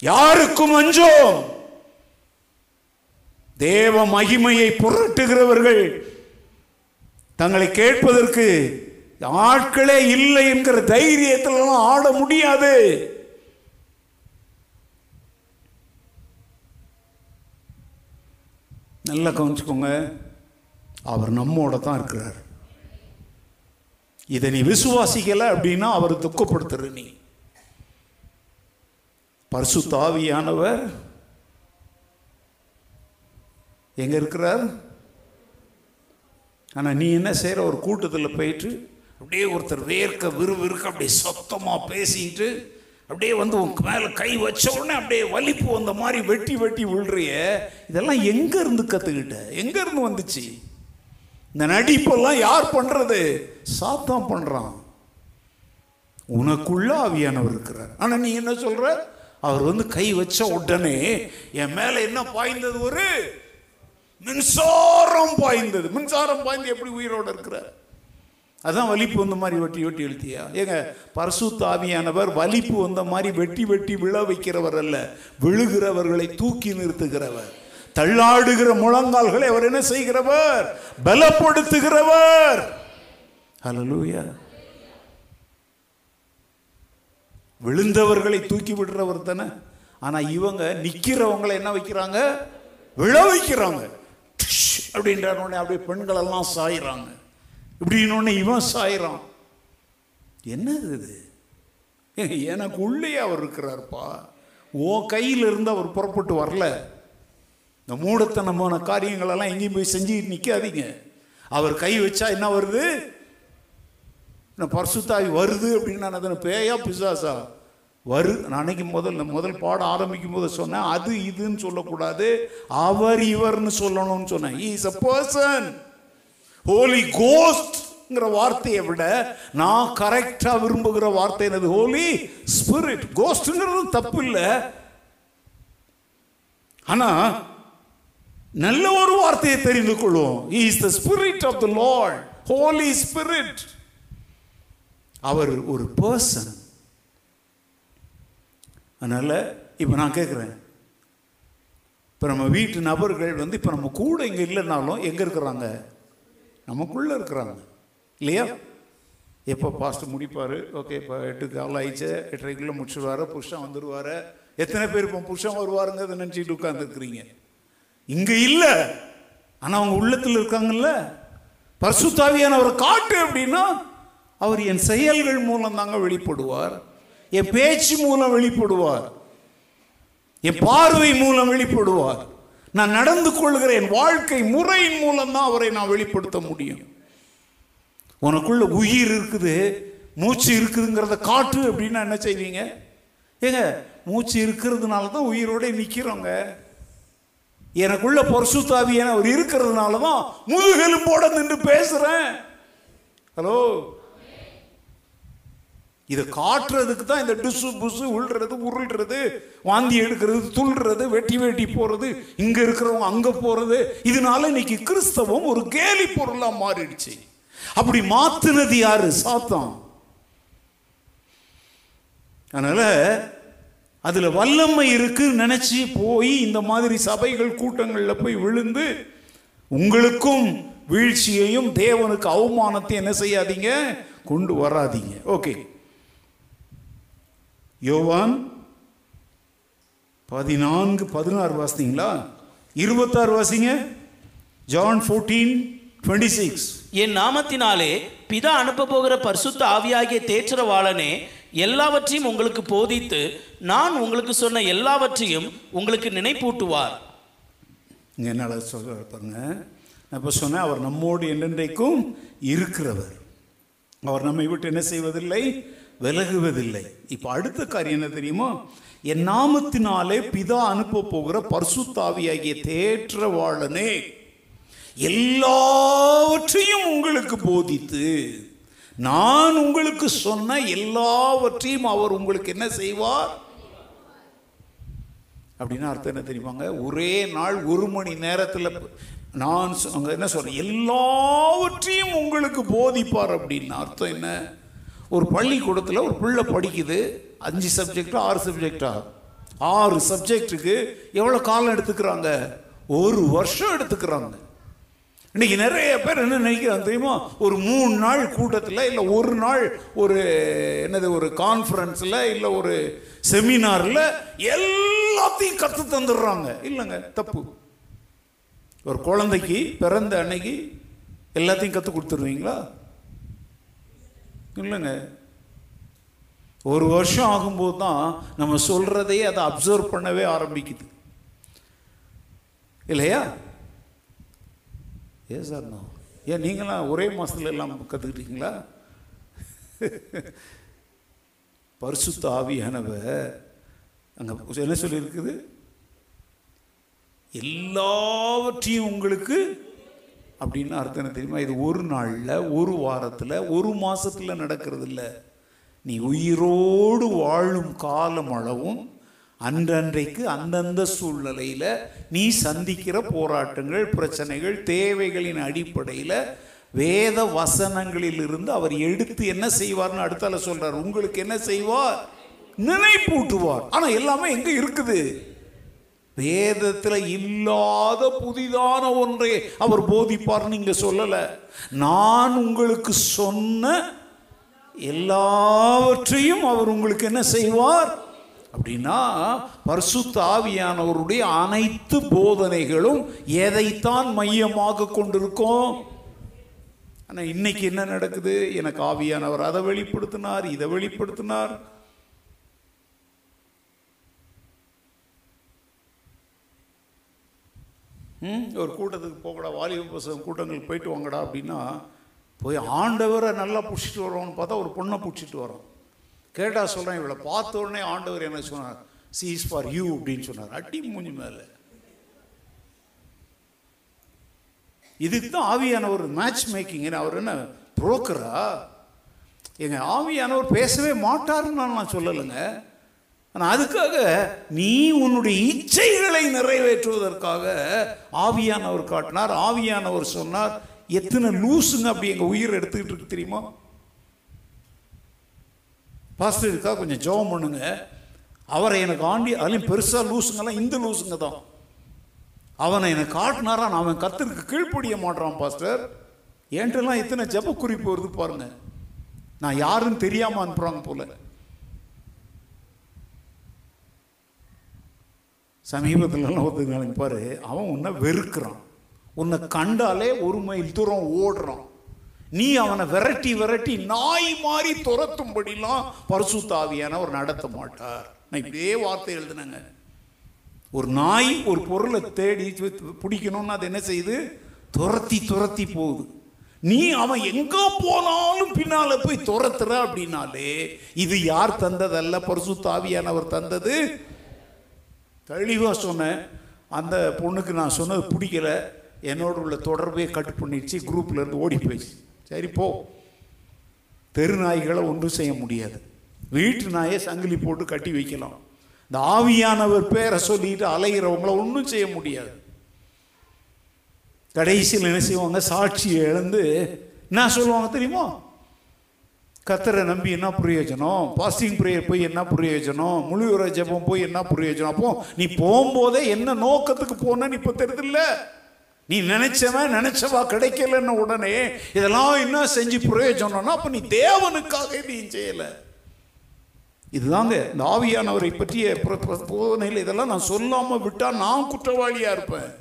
யாருக்கும் அஞ்சோம்? தேவ மகிமையை புரட்டுகிறவர்கள் தங்களை கேட்பதற்கு ஆட்களே இல்லை என்கிற தைரியத்திலலாம் ஆட முடியாது. நல்லா கவனிச்சுக்கோங்க. அவர் நம்மோட தான் இருக்கிறார். இதை நீ விசுவாசிக்கல அப்படின்னா அவர் துக்கப்படுத்துற நீ. பரிசு தாவியானவர் எங்க இருக்கிறார்? ஆனால் நீ என்ன செய்கிற ஒரு கூட்டத்தில் போயிட்டு அப்படியே ஒருத்தர் வேர்க்க விறுவிறுக்க அப்படியே சத்தமாக பேசிட்டு அப்படியே வந்து உங்க மேலே கை வச்ச உடனே அப்படியே வலிப்பு வந்த மாதிரி வெட்டி வெட்டி விழுறிய. இதெல்லாம் எங்கேருந்து இருந்து எங்கேருந்து இருந்து வந்துச்சு? இந்த நடிப்பெல்லாம் யார் பண்ணுறது சாத்தான் பண்ணுறான் உனக்குள்ள ஆவியானவர் இருக்கிறார். ஆனால் நீ என்ன சொல்கிற அவர் வந்து கை வச்ச உடனே என் மேல என்ன பாய்ந்தது ஒரு? மின்சாரம் பாய்ந்தது. மின்சாரம் பாய்ந்து எப்படி உயிரோடு இருக்கிறார்? அதான் வலிப்பு வந்த மாதிரி வெட்டி வெட்டி எழுத்தியா ஏங்க பரசுத்தாவியானவர் வலிப்பு வந்த மாதிரி வெட்டி வெட்டி விழ வைக்கிறவர் அல்ல விழுகிறவர்களை தூக்கி நிறுத்துகிறவர். தள்ளாடுகிற முழங்கால்களை அவர் என்ன செய்கிறவர்? பலப்படுத்துகிறவர். ஹalleluya. விழுந்தவர்களை தூக்கி விடுறவர் தானே? ஆனா இவங்க நிக்கிறவங்களை என்ன வைக்கிறாங்க? விழ வைக்கிறாங்க. அப்படின்ற அப்படியே பெண்கள் எல்லாம் சாயிறாங்க. இப்படின்னு இவன் சாயிறான். என்னது இது? எனக்கு உள்ளே அவர் இருக்கிறார்ப்பா. ஓ கையில் இருந்து அவர் புறப்பட்டு வரல. இந்த மூடத்தனமான காரியங்களெல்லாம் எங்கேயும் போய் செஞ்சு நிற்காதீங்க அவர் கை வச்சா என்ன வருது? என்ன பர்சுத்தாய் வருது அப்படின்னு நான் அதை பேயா பிசாசா? வரு. நான் அன்னைக்கு முதல்ல முதல் பாடம் ஆரம்பிக்கும் போது சொன்னேன் அது இதுன்னு சொல்லக்கூடாது அவர் இவர்னு சொல்லணும்னு சொன்னேன். இஸ் அ பர்சன் ஹோலி கோஸ்ட்ங்கிற வார்த்தையை விட நான் கரெக்டா விரும்புகிற வார்த்தை என்னது? ஹோலி ஸ்பிரிட் கோஸ்ட்ங்கிறது தப்பு இல்லை. ஆனா நல்ல ஒரு வார்த்தையை தெரிந்து கொள்வோம். Is the spirit of the lord holy spirit அவர் ஒரு பர்சன் அதனால் இப்போ நான் கேட்குறேன் இப்போ நம்ம வீட்டு நபர்கள் வந்து இப்போ நம்ம கூட இங்கே இல்லைனாலும் எங்கே இருக்கிறாங்க? நமக்குள்ளே இருக்கிறாங்க. இல்லையா? எப்போ பாஸ்ட் முடிப்பார்? ஓகே இப்போ எட்டு கால் ஆயிடுச்சு. எட்டரைக்குள்ளே முடிச்சுடுவார் புருஷன் வந்துடுவார் எத்தனை பேர் இப்போ புருஷன் வருவாருங்க அதை நினச்சிட்டு உட்காந்துருக்குறீங்க இங்கே இல்லை. ஆனால் அவங்க உள்ளத்தில் இருக்காங்கல்ல. பரிசுத்தாவியானவரை காட்டு அப்படின்னா அவர் என் செயல்கள் மூலம் தாங்க வெளிப்படுவார். என் பேச்சு மூலம் வெளிப்படுவார். என் பார்வை மூலம் வெளிப்படுவார். நான் நடந்து கொள்கிற என் வாழ்க்கை முறையின் மூலம் தான் அவரை நான் வெளிப்படுத்த முடியும். உனக்குள்ள உயிர் இருக்குது மூச்சு இருக்குதுங்கிறத காட்டு அப்படின்னா என்ன செய்வீங்க? ஏங்க மூச்சு இருக்கிறதுனால தான் உயிரோட நிற்கிறோங்க எனக்குள்ள பரிசுத்தாவியான அவர் இருக்கிறதுனால தான் முதுகெலும்போட நின்று பேசுகிறேன் ஹலோ இதை காட்டுறதுக்கு தான் இந்த டிசு புசு உள்றது உருள்றது வாந்தி எடுக்கிறது துள்றது வெட்டி வெட்டி போறது இங்க இருக்கிறவங்க அங்க போறது. இதனால இன்னைக்கு கிறிஸ்தவம் ஒரு கேலி பொருளா மாறிடுச்சு. அப்படி மாத்துனது யாரு? சாத்தான். அதனால அதுல வல்லமை இருக்கு நினைச்சு போய் இந்த மாதிரி சபைகள் கூட்டங்கள்ல போய் விழுந்து உங்களுக்கும் வீழ்ச்சியையும் தேவனுக்கு அவமானத்தையும் என்ன செய்யாதீங்க? கொண்டு வராதீங்க. ஓகே. யோவான் பதினான்கு பதினாறு வாசித்தீங்களா? இருபத்தாறு வாசிங்க. ஜான் ஃபோர்டீன் டுவெண்ட்டி சிக்ஸ் என் நாமத்தினாலே பிதா அனுப்ப போகிற பரிசுத்த ஆவியாகிய தேற்றரவாளனே எல்லாவற்றையும் உங்களுக்கு போதித்து நான் உங்களுக்கு சொன்ன எல்லாவற்றையும் உங்களுக்கு நினைப்பூட்டுவார். இங்கே என்ன சொல்ற பாருங்க. நான் இப்போ சொன்னேன் அவர் நம்மோடு என்றென்றைக்கும் இருக்கிறவர். அவர் நம்மை விட்டு என்ன செய்வதில்லை? விலகுவதில்லை. இப்போ அடுத்த காரியம் என்ன தெரியுமா? என் நாமத்தினாலே பிதா அனுப்ப போகிற பரிசுத்தாவியாகிய தேற்றவாளனே எல்லாவற்றையும் உங்களுக்கு போதித்து நான் உங்களுக்கு சொன்ன எல்லாவற்றையும் அவர் உங்களுக்கு என்ன செய்வார்? அப்படின்னா அர்த்தம் என்ன தெரியுமாங்க? ஒரே நாள் ஒரு மணி நேரத்தில் நான் சொ- என்ன சொல்கிறேன் எல்லாவற்றையும் உங்களுக்கு போதிப்பார் அப்படின்னு அர்த்தம் என்ன? ஒரு பள்ளிக்கூடத்தில் ஒரு பிள்ளை படிக்குது அஞ்சு சப்ஜெக்டா ஆறு சப்ஜெக்டா ஆறு சப்ஜெக்ட்டுக்கு எவ்வளோ காலம் எடுத்துக்கிறாங்க? ஒரு வருஷம் எடுத்துக்கிறாங்க. இன்னைக்கு நிறைய பேர் என்ன நினைக்கிறாங்க தெரியுமா? ஒரு மூணு நாள் கூட்டத்தில் இல்லை ஒரு நாள் ஒரு என்னது ஒரு கான்ஃபரன்ஸில் இல்லை ஒரு செமினாரில் எல்லாத்தையும் கற்று தந்துடுறாங்க. இல்லைங்க தப்பு. ஒரு குழந்தைக்கு பிறந்த அன்னைக்கு எல்லாத்தையும் கற்றுக் கொடுத்துருவீங்களா இல்லைங்க. ஒரு வருஷம் ஆகும்போது தான் நம்ம சொல்கிறதையே அதை அப்சர்வ் பண்ணவே ஆரம்பிக்குது. இல்லையா? ஏ சார் நான் ஏன் நீங்களாம் ஒரே மாதத்துல எல்லாம் கற்றுக்கிட்டீங்களா பரிசுத்த ஆவியானவை அங்கே என்ன சொல்லியிருக்குது? எல்லாவற்றையும் உங்களுக்கு அப்படின்னு அர்த்தம் என்ன தெரியுமா? இது ஒரு நாளில் ஒரு வாரத்தில் ஒரு மாதத்தில் நடக்கிறது இல்லை நீ உயிரோடு வாழும் காலம் அளவும் அன்றன்றைக்கு அந்தந்த சூழ்நிலையில் நீ சந்திக்கிற போராட்டங்கள் பிரச்சனைகள் தேவைகளின் அடிப்படையில் வேத வசனங்களிலிருந்து அவர் எடுத்து என்ன செய்வார்னு அடுத்தால சொல்றார். உங்களுக்கு என்ன செய்வார்? நினைப்பூட்டுவார். ஆனால் எல்லாமே எங்கே இருக்குது? வேதத்தில் இல்லாத புதிதான ஒன்றை அவர் போதிப்பார் நீங்க சொல்லல. நான் உங்களுக்கு சொன்ன எல்லாவற்றையும் அவர் உங்களுக்கு என்ன செய்வார்? அப்படின்னா பரிசுத்த ஆவியானவருடைய அனைத்து போதனைகளும் எதைத்தான் மையமாக கொண்டிருக்கும்? ஆனால் இன்னைக்கு என்ன நடக்குது? எனக்கு ஆவியானவர் அதை வெளிப்படுத்தினார் இதை வெளிப்படுத்தினார். ஒரு கூட்டத்துக்கு போகடா வாலிப பசங்க கூட்டங்களுக்கு போயிட்டு வாங்கடா அப்படின்னா போய் ஆண்டவரை நல்லா பிடிச்சிட்டு வரோம்னு பார்த்தா ஒரு பொண்ணை பிடிச்சிட்டு வரோம் கேட்டால் சொல்கிறேன் இவளை பார்த்த உடனே ஆண்டவர் என்ன சொன்னார்? சி இஸ் ஃபார் யூ அப்படின்னு சொன்னார். அடி மூஞ்சி மேலே. இதுக்கு தான் ஆவியானவர் மேட்ச் மேக்கிங் அவர் என்ன புரோக்கரா எங்கள் ஆவியானவர் பேசவே மாட்டாருன்னு நான் சொல்லலைங்க. ஆனால் அதுக்காக நீ உன்னுடைய இச்சைகளை நிறைவேற்றுவதற்காக ஆவியானவர் காட்டினார். ஆவியானவர் சொன்னார் எத்தனை லூசுங்க அப்படி எங்கள் உயிர் எடுத்துக்கிட்டு இருக்கு தெரியுமா? பாஸ்டருக்காக கொஞ்சம் ஜெபம் பண்ணுங்க. அவரை எனக்கு ஆண்டி அதுலேயும் பெருசாக லூசுங்கெல்லாம் இந்த லூசுங்க தான். அவனை எனக்கு காட்டினாரா நான் அவன் கத்திற்கு கீழ்ப்படிய மாட்டான் பாஸ்டர் என்கிட்டலாம் எத்தனை ஜப குறிப்பு வருது பாருங்க. நான் யாருன்னு தெரியாமல் அனுப்புகிறாங்க போல. சமீபத்துலலாம் ஒருத்தங்க எனக்கு பாரு அவன் உன்னை வெறுக்கிறான். உன்னை கண்டாலே ஒரு மைல் தூரம் ஓடுறான். நீ அவனை விரட்டி விரட்டி நாய் மாதிரி துரத்தும்படிலாம் பரிசுத்தாவியானவர் நடத்த மாட்டார். நான் இப்படியே வார்த்தை எழுதுனாங்க. ஒரு நாய் ஒரு பொருளை தேடி பிடிக்கணும்னு அது என்ன செய்யுது? துரத்தி துரத்தி போகுது. நீ அவன் எங்க போனாலும் பின்னால போய் துரத்துற அப்படின்னாலே இது யார் தந்ததல்ல? பரிசுத்தாவியானவர் தந்தது தெளிவாக சொன்னேன். அந்த பொண்ணுக்கு நான் சொன்னது பிடிக்கல. என்னோட உள்ள தொடர்பே கட் பண்ணிடுச்சு. குரூப்லேருந்து ஓடி போயிடுச்சு. சரி போ. தெரு நாய்களை ஒன்றும் செய்ய முடியாது. வீட்டு நாயை சங்கிலி போட்டு கட்டி வைக்கலாம். இந்த ஆவியானவர் பேரை சொல்லிட்டு அலைகிறவங்கள ஒன்றும் செய்ய முடியாது. கடைசியில் என்ன செய்வாங்க? சாட்சியை இழந்து என்ன சொல்லுவாங்க தெரியுமா? கத்தரை நம்பி என்ன பிரயோஜனம்? பாஸ்டிங் ப்ரேயர் போய் என்ன பிரயோஜனம்? முழுவர ஜெபம் போய் என்ன பிரயோஜனம்? அப்போ நீ போகும்போதே என்ன நோக்கத்துக்கு போனன்னு இப்போ தெரியுதுல்ல? நீ நினைச்சவன் நினைச்சவா கிடைக்கலன்னு உடனே இதெல்லாம் என்ன செஞ்சு பிரயோஜனம்னா அப்போ நீ தேவனுக்காக நீ செய்யலை. இதுதாங்க இந்த ஆவியானவரை பற்றிய பிர- போதனையில் இதெல்லாம் நான் சொல்லாமல் விட்டால் நான் குற்றவாளியாக இருப்பேன்.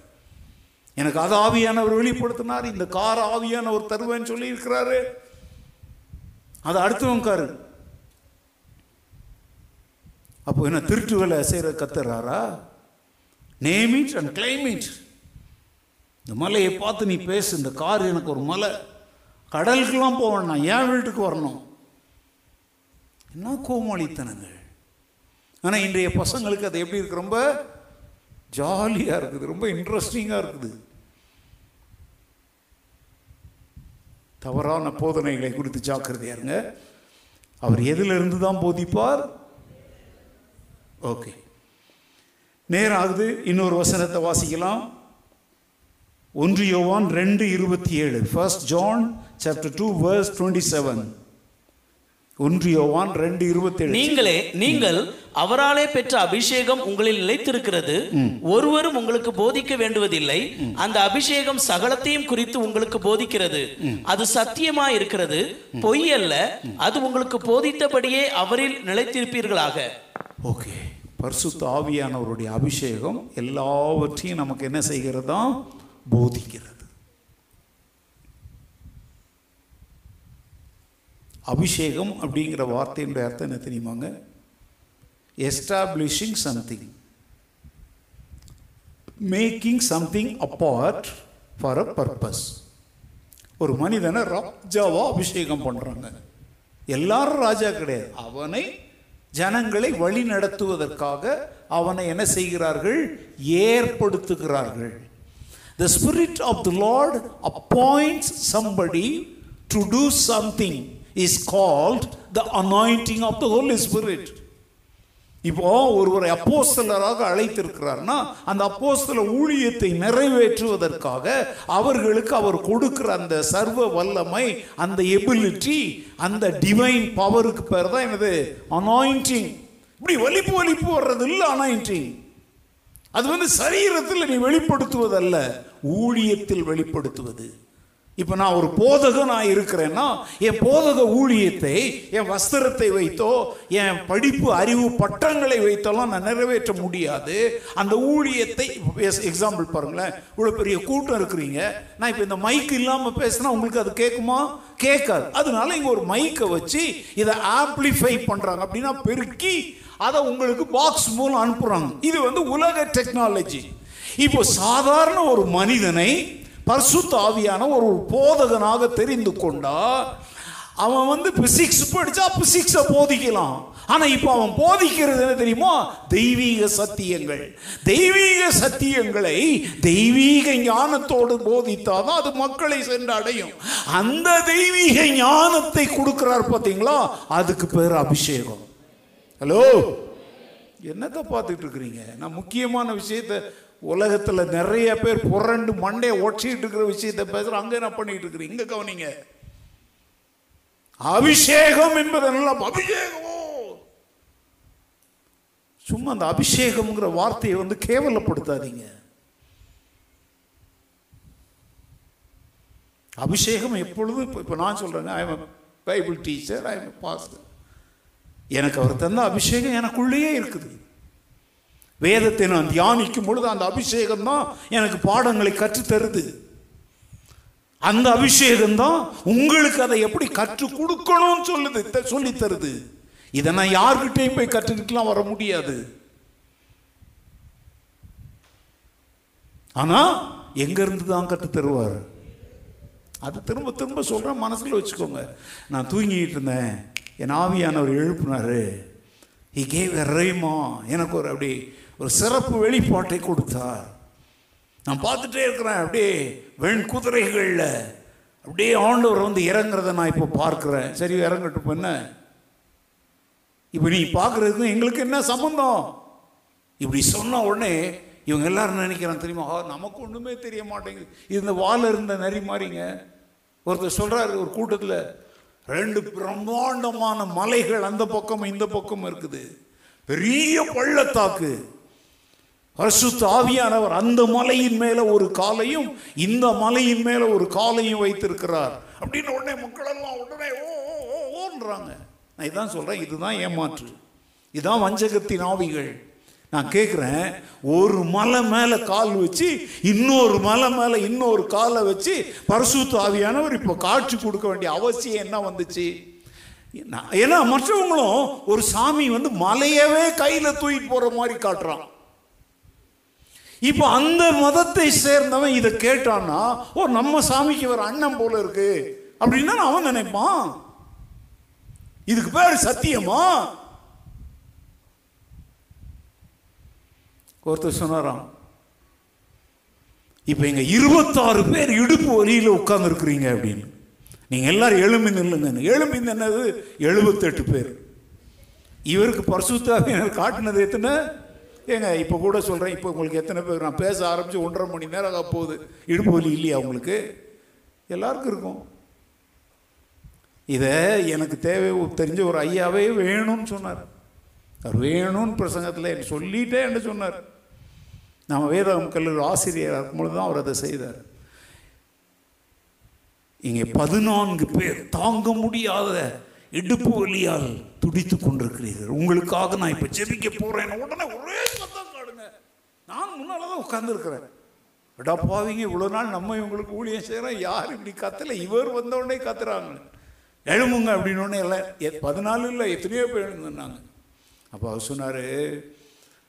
எனக்கு அது ஆவியானவர் வெளிப்படுத்தினார் இந்த கார் ஆவியானவர் தருவேன்னு சொல்லியிருக்கிறாரு. அது அடுத்தவன் காரு. அப்போ என்ன திருட்டு வேலை செய்கிற கத்துறாரா name it and claim it இந்த மலையை பார்த்து நீ பேசு இந்த கார் எனக்கு ஒரு மலை. கடலுக்கெல்லாம் போவேன் நான் ஏன் வீட்டுக்கு வரணும்? என்ன கோமாளித்தனங்கள். ஆனால் இன்றைய பசங்களுக்கு அது எப்படி இருக்கு? ரொம்ப ஜாலியாக இருக்குது ரொம்ப இன்ட்ரெஸ்டிங்காக இருக்குது. தவறான போதனைகளை குறித்து ஜாக்கிரதையா இருங்க. அவர் எதிலிருந்து தான் போதிப்பார்? ஓகே. நேரம் ஆகுது இன்னொரு வசனத்தை வாசிக்கலாம். ஒன்று யோவான் ரெண்டு இருபத்தி ஏழு first John chapter two verse twenty seven ஒன்று யோவான் ரெண்டு இருபத்தேழு. நீங்களே நீங்கள் அவராலே பெற்ற அபிஷேகம் உங்களில் நிலைத்திருக்கிறது. ஒருவரும் உங்களுக்கு போதிக்க வேண்டுவதில்லை. அந்த அபிஷேகம் சகலத்தையும் குறித்து உங்களுக்கு போதிக்கிறது. அது சத்தியமா இருக்கிறது பொய் அல்ல. அது உங்களுக்கு போதித்தபடியே அவரில் நிலைத்திருப்பீர்களாக. ஓகே. பரிசுத்த ஆவியானவருடைய அபிஷேகம் எல்லாவற்றையும் நமக்கு என்ன செய்கிறதா? போதிக்கிறது. அபிஷேகம் அப்படிங்கிற வார்த்தையினுடைய அர்த்தம் என்ன தெரியுமாங்க? Establishing something making something apart for a purpose ஒரு மனிதனை ராஜாவா அபிஷேகம் பண்றாங்க. எல்லாரும் ராஜா கிடையாது. அவனை ஜனங்களை வழி நடத்துவதற்காக அவனை என்ன செய்கிறார்கள்? ஏற்படுத்துகிறார்கள். The Spirit of the Lord appoints somebody to do something is called the anointing of the Holy Spirit இப்போ ஒருவரை அப்போஸ்தலராக அழைத்திருக்கிறார்னா அந்த அப்போஸ்தல ஊழியத்தை நிறைவேற்றுவதற்காக அவர்களுக்கு அவர் கொடுக்கிற அந்த சர்வ வல்லமை அந்த எபிலிட்டி அந்த டிவைன் பவருக்கு பேர் தான் எனது அனாயிண்டிங் இப்படி வலிப்பு வலிப்பு வர்றது இல்லை அனாயிண்டிங் அது வந்து சரீரத்தில் நீ வெளிப்படுத்துவதல்ல ஊழியத்தில் வெளிப்படுத்துவது. இப்போ நான் ஒரு போதகனாக இருக்கிறேன்னா என் போதக ஊழியத்தை என் வஸ்திரத்தை வைத்தோ என் படிப்பு அறிவு பட்டங்களை வைத்தோலாம் நான் நிறைவேற்ற முடியாது. அந்த ஊழியத்தை எக்ஸாம்பிள் பாருங்களேன். இவ்வளோ பெரிய கூட்டம் இருக்கிறீங்க. நான் இப்போ இந்த மைக் இல்லாமல் பேசினா உங்களுக்கு அது கேட்குமா கேட்காது. அதனால இங்கே ஒரு மைக்கை வச்சு இதை ஆம்பிளிஃபை பண்ணுறாங்க அப்படின்னா பெருக்கி அதை உங்களுக்கு பாக்ஸ் மூலம் அனுப்புகிறாங்க இது வந்து உலக டெக்னாலஜி இப்போ சாதாரண ஒரு மனிதனை பர்சுத்த ஆவியான ஒரு போதகனாக தெரிந்து கொண்டா அவன் வந்து பிசிக்ஸ் படிச்சா பிசிக்ஸை போதிக்கலாம். ஆனால் இப்போ அவன் போதிக்கிறது என்ன தெரியுமா? தெய்வீக சத்தியங்கள். தெய்வீக சத்தியங்களை தெய்வீக ஞானத்தோடு போதித்தால் தான் அது மக்களை சென்று அடையும் அந்த தெய்வீக ஞானத்தை கொடுக்குறார் பார்த்தீங்களா அதுக்கு பேர் அபிஷேகம். ஹலோ என்னத்தை பார்த்துட்டு இருக்கிறீங்க? நான் முக்கியமான விஷயத்தை உலகத்தில் நிறைய பேர் புரண்டு மண்டையை ஒட்சிட்டு இருக்கிற விஷயத்தை பேசுகிற அங்கே என்ன பண்ணிட்டு இருக்கிறீங்க இங்கே கவனிங்க. அபிஷேகம் என்பதெல்லாம் அபிஷேகமோ? சும்மா அந்த அபிஷேகம்ங்கிற வார்த்தையை வந்து கேவலப்படுத்தாதீங்க. அபிஷேகம் எப்பொழுதும் இப்போ இப்போ நான் சொல்கிறேங்க I am Bible teacher I am pastor எனக்கு அவர் தந்த அபிஷேகம் எனக்குள்ளேயே இருக்குது. வேதத்தை நான் தியானிக்கும் பொழுது அந்த அபிஷேகம் தான் எனக்கு பாடங்களை கற்றுத் தருது அந்த அபிஷேகம் தான் உங்களுக்கு அதை எப்படி கற்றுக் கொடுக்கணும்னு சொல்லுது சொல்லி தருது இதை நான் யார்கிட்டையும் போய் கற்றுக்கிட்டுலாம் வர முடியாது. ஆனா எங்க இருந்து தான் கற்றுத் தருவார் அது திரும்ப திரும்ப சொல்றேன் மனசுல வச்சுக்கோங்க. நான் தூங்கிட்டு இருந்தேன். என் ஆவியானவர் எழுப்புனாரு. ஹி கேவ் a ரேமா எனக்கு ஒரு அப்படி ஒரு சிறப்பு வெளிப்பாட்டை கொடுத்தார் நான் பார்த்துட்டே இருக்கிறேன் அப்படியே வெண் குதிரைகளில். அப்படியே ஆண்டவர் வந்து இறங்குறத நான் இப்போ பார்க்குறேன். சரி இறங்கட்டும் என்ன? இப்போ நீ பார்க்குறதுக்கும் எங்களுக்கு என்ன சம்மந்தம் இப்படி சொன்ன உடனே இவங்க எல்லாரும் நினைக்கிறான் தெரியுமா? நமக்கு ஒன்றுமே தெரிய மாட்டேங்குது. இது இந்த வாழ இருந்த நரி மாதிரிங்க. ஒருத்தர் சொல்கிறாரு ஒரு கூட்டத்தில் ரெண்டு பிரம்மாண்டமான மலைகள் அந்த பக்கம் இந்த பக்கம் இருக்குது. பெரிய பள்ளத்தாக்கு. பரிசுத்த ஆவியானவர் அந்த மலையின் மேல ஒரு காலையும் இந்த மலையின் மேல ஒரு காலையும் வைத்திருக்கிறார். அப்படின்னு உடனே மக்கள் எல்லாம் உடனே ஓ ஓ, ஓன்றாங்க. நான் இதான் சொல்றேன் இதுதான் ஏமாற்று. இதுதான் வஞ்சகத்தின் ஆவிகள். நான் கேட்குறேன் ஒரு மலை மேலே கால் வச்சு இன்னொரு மலை மேலே இன்னொரு காலை வச்சு பரிசுத்த ஆவியானவர் இப்போ காட்சி கொடுக்க வேண்டிய அவசியம் என்ன வந்துச்சு? நான்- ஏன்னா மற்றவங்களும் ஒரு சாமி வந்து மலையவே கையில் தூக்கிட்டு போகிற மாதிரி காட்டுறான். இப்போ அந்த மதத்தை சேர்ந்தவன் இதை கேட்டான்னா ஓ நம்ம சாமிக்கு ஒரு அண்ணன் போல இருக்கு அப்படின்னா அவன் நினைப்பான். இதுக்கு பேர் சத்தியமா? ஒருத்தர் சொன்னாராம் இப்போ இங்கே இருபத்தாறு பேர் இடுப்பு வழியில் உட்கார்ந்து இருக்கிறீங்க அப்படின்னு. நீங்க எல்லாரும் எழும்பி நில்லுங்க. எழும்பி நின்னது எழுபத்தெட்டு பேர். இவருக்கு பரிசுத்தாவினர் காட்டினது எத்தனை? ஏங்க இப்போ கூட சொல்கிறேன் இப்போ உங்களுக்கு எத்தனை பேர் நான் பேச ஆரம்பித்து ஒன்றரை மணி நேரம் ஆக போகுது. இடுப்பு வலி இல்லையா உங்களுக்கு? எல்லாருக்கும் இருக்கும். இதை எனக்கு தேவை தெரிஞ்ச ஒரு ஐயாவே வேணும்னு சொன்னார். அவர் வேணும்னு பிரசங்கத்தில் எனக்கு சொல்லிட்டே என்று சொன்னார். நம்ம வேதம் கல்லூரி ஆசிரியராக இருக்கும்பொழுது தான் அவர் அதை செய்தார். இங்கே பதினான்கு பேர் தாங்க முடியாத இடுப்பு வலியால் துடித்து கொண்டிருக்கிறீர்கள். உங்களுக்காக நான் இப்போ ஜெபிக்க போறேன் உடனே ஒரே சத்தம் காடுங்க. நான் முன்னால் தான் உட்கார்ந்துருக்கிறேன் அடப்பாவிங்க இவ்வளோ நாள் நம்ம இவங்களுக்கு ஊழியம் செய்கிறோம் யார் இப்படி கத்தல? இவர் வந்த உடனே கத்துறாங்க. எழுமுங்க அப்படின்னோடனே எல்லாம் எ- பதினாலு இல்லை எத்தனையோ பேர் எழுந்துனாங்க அப்போ அவர் சொன்னார்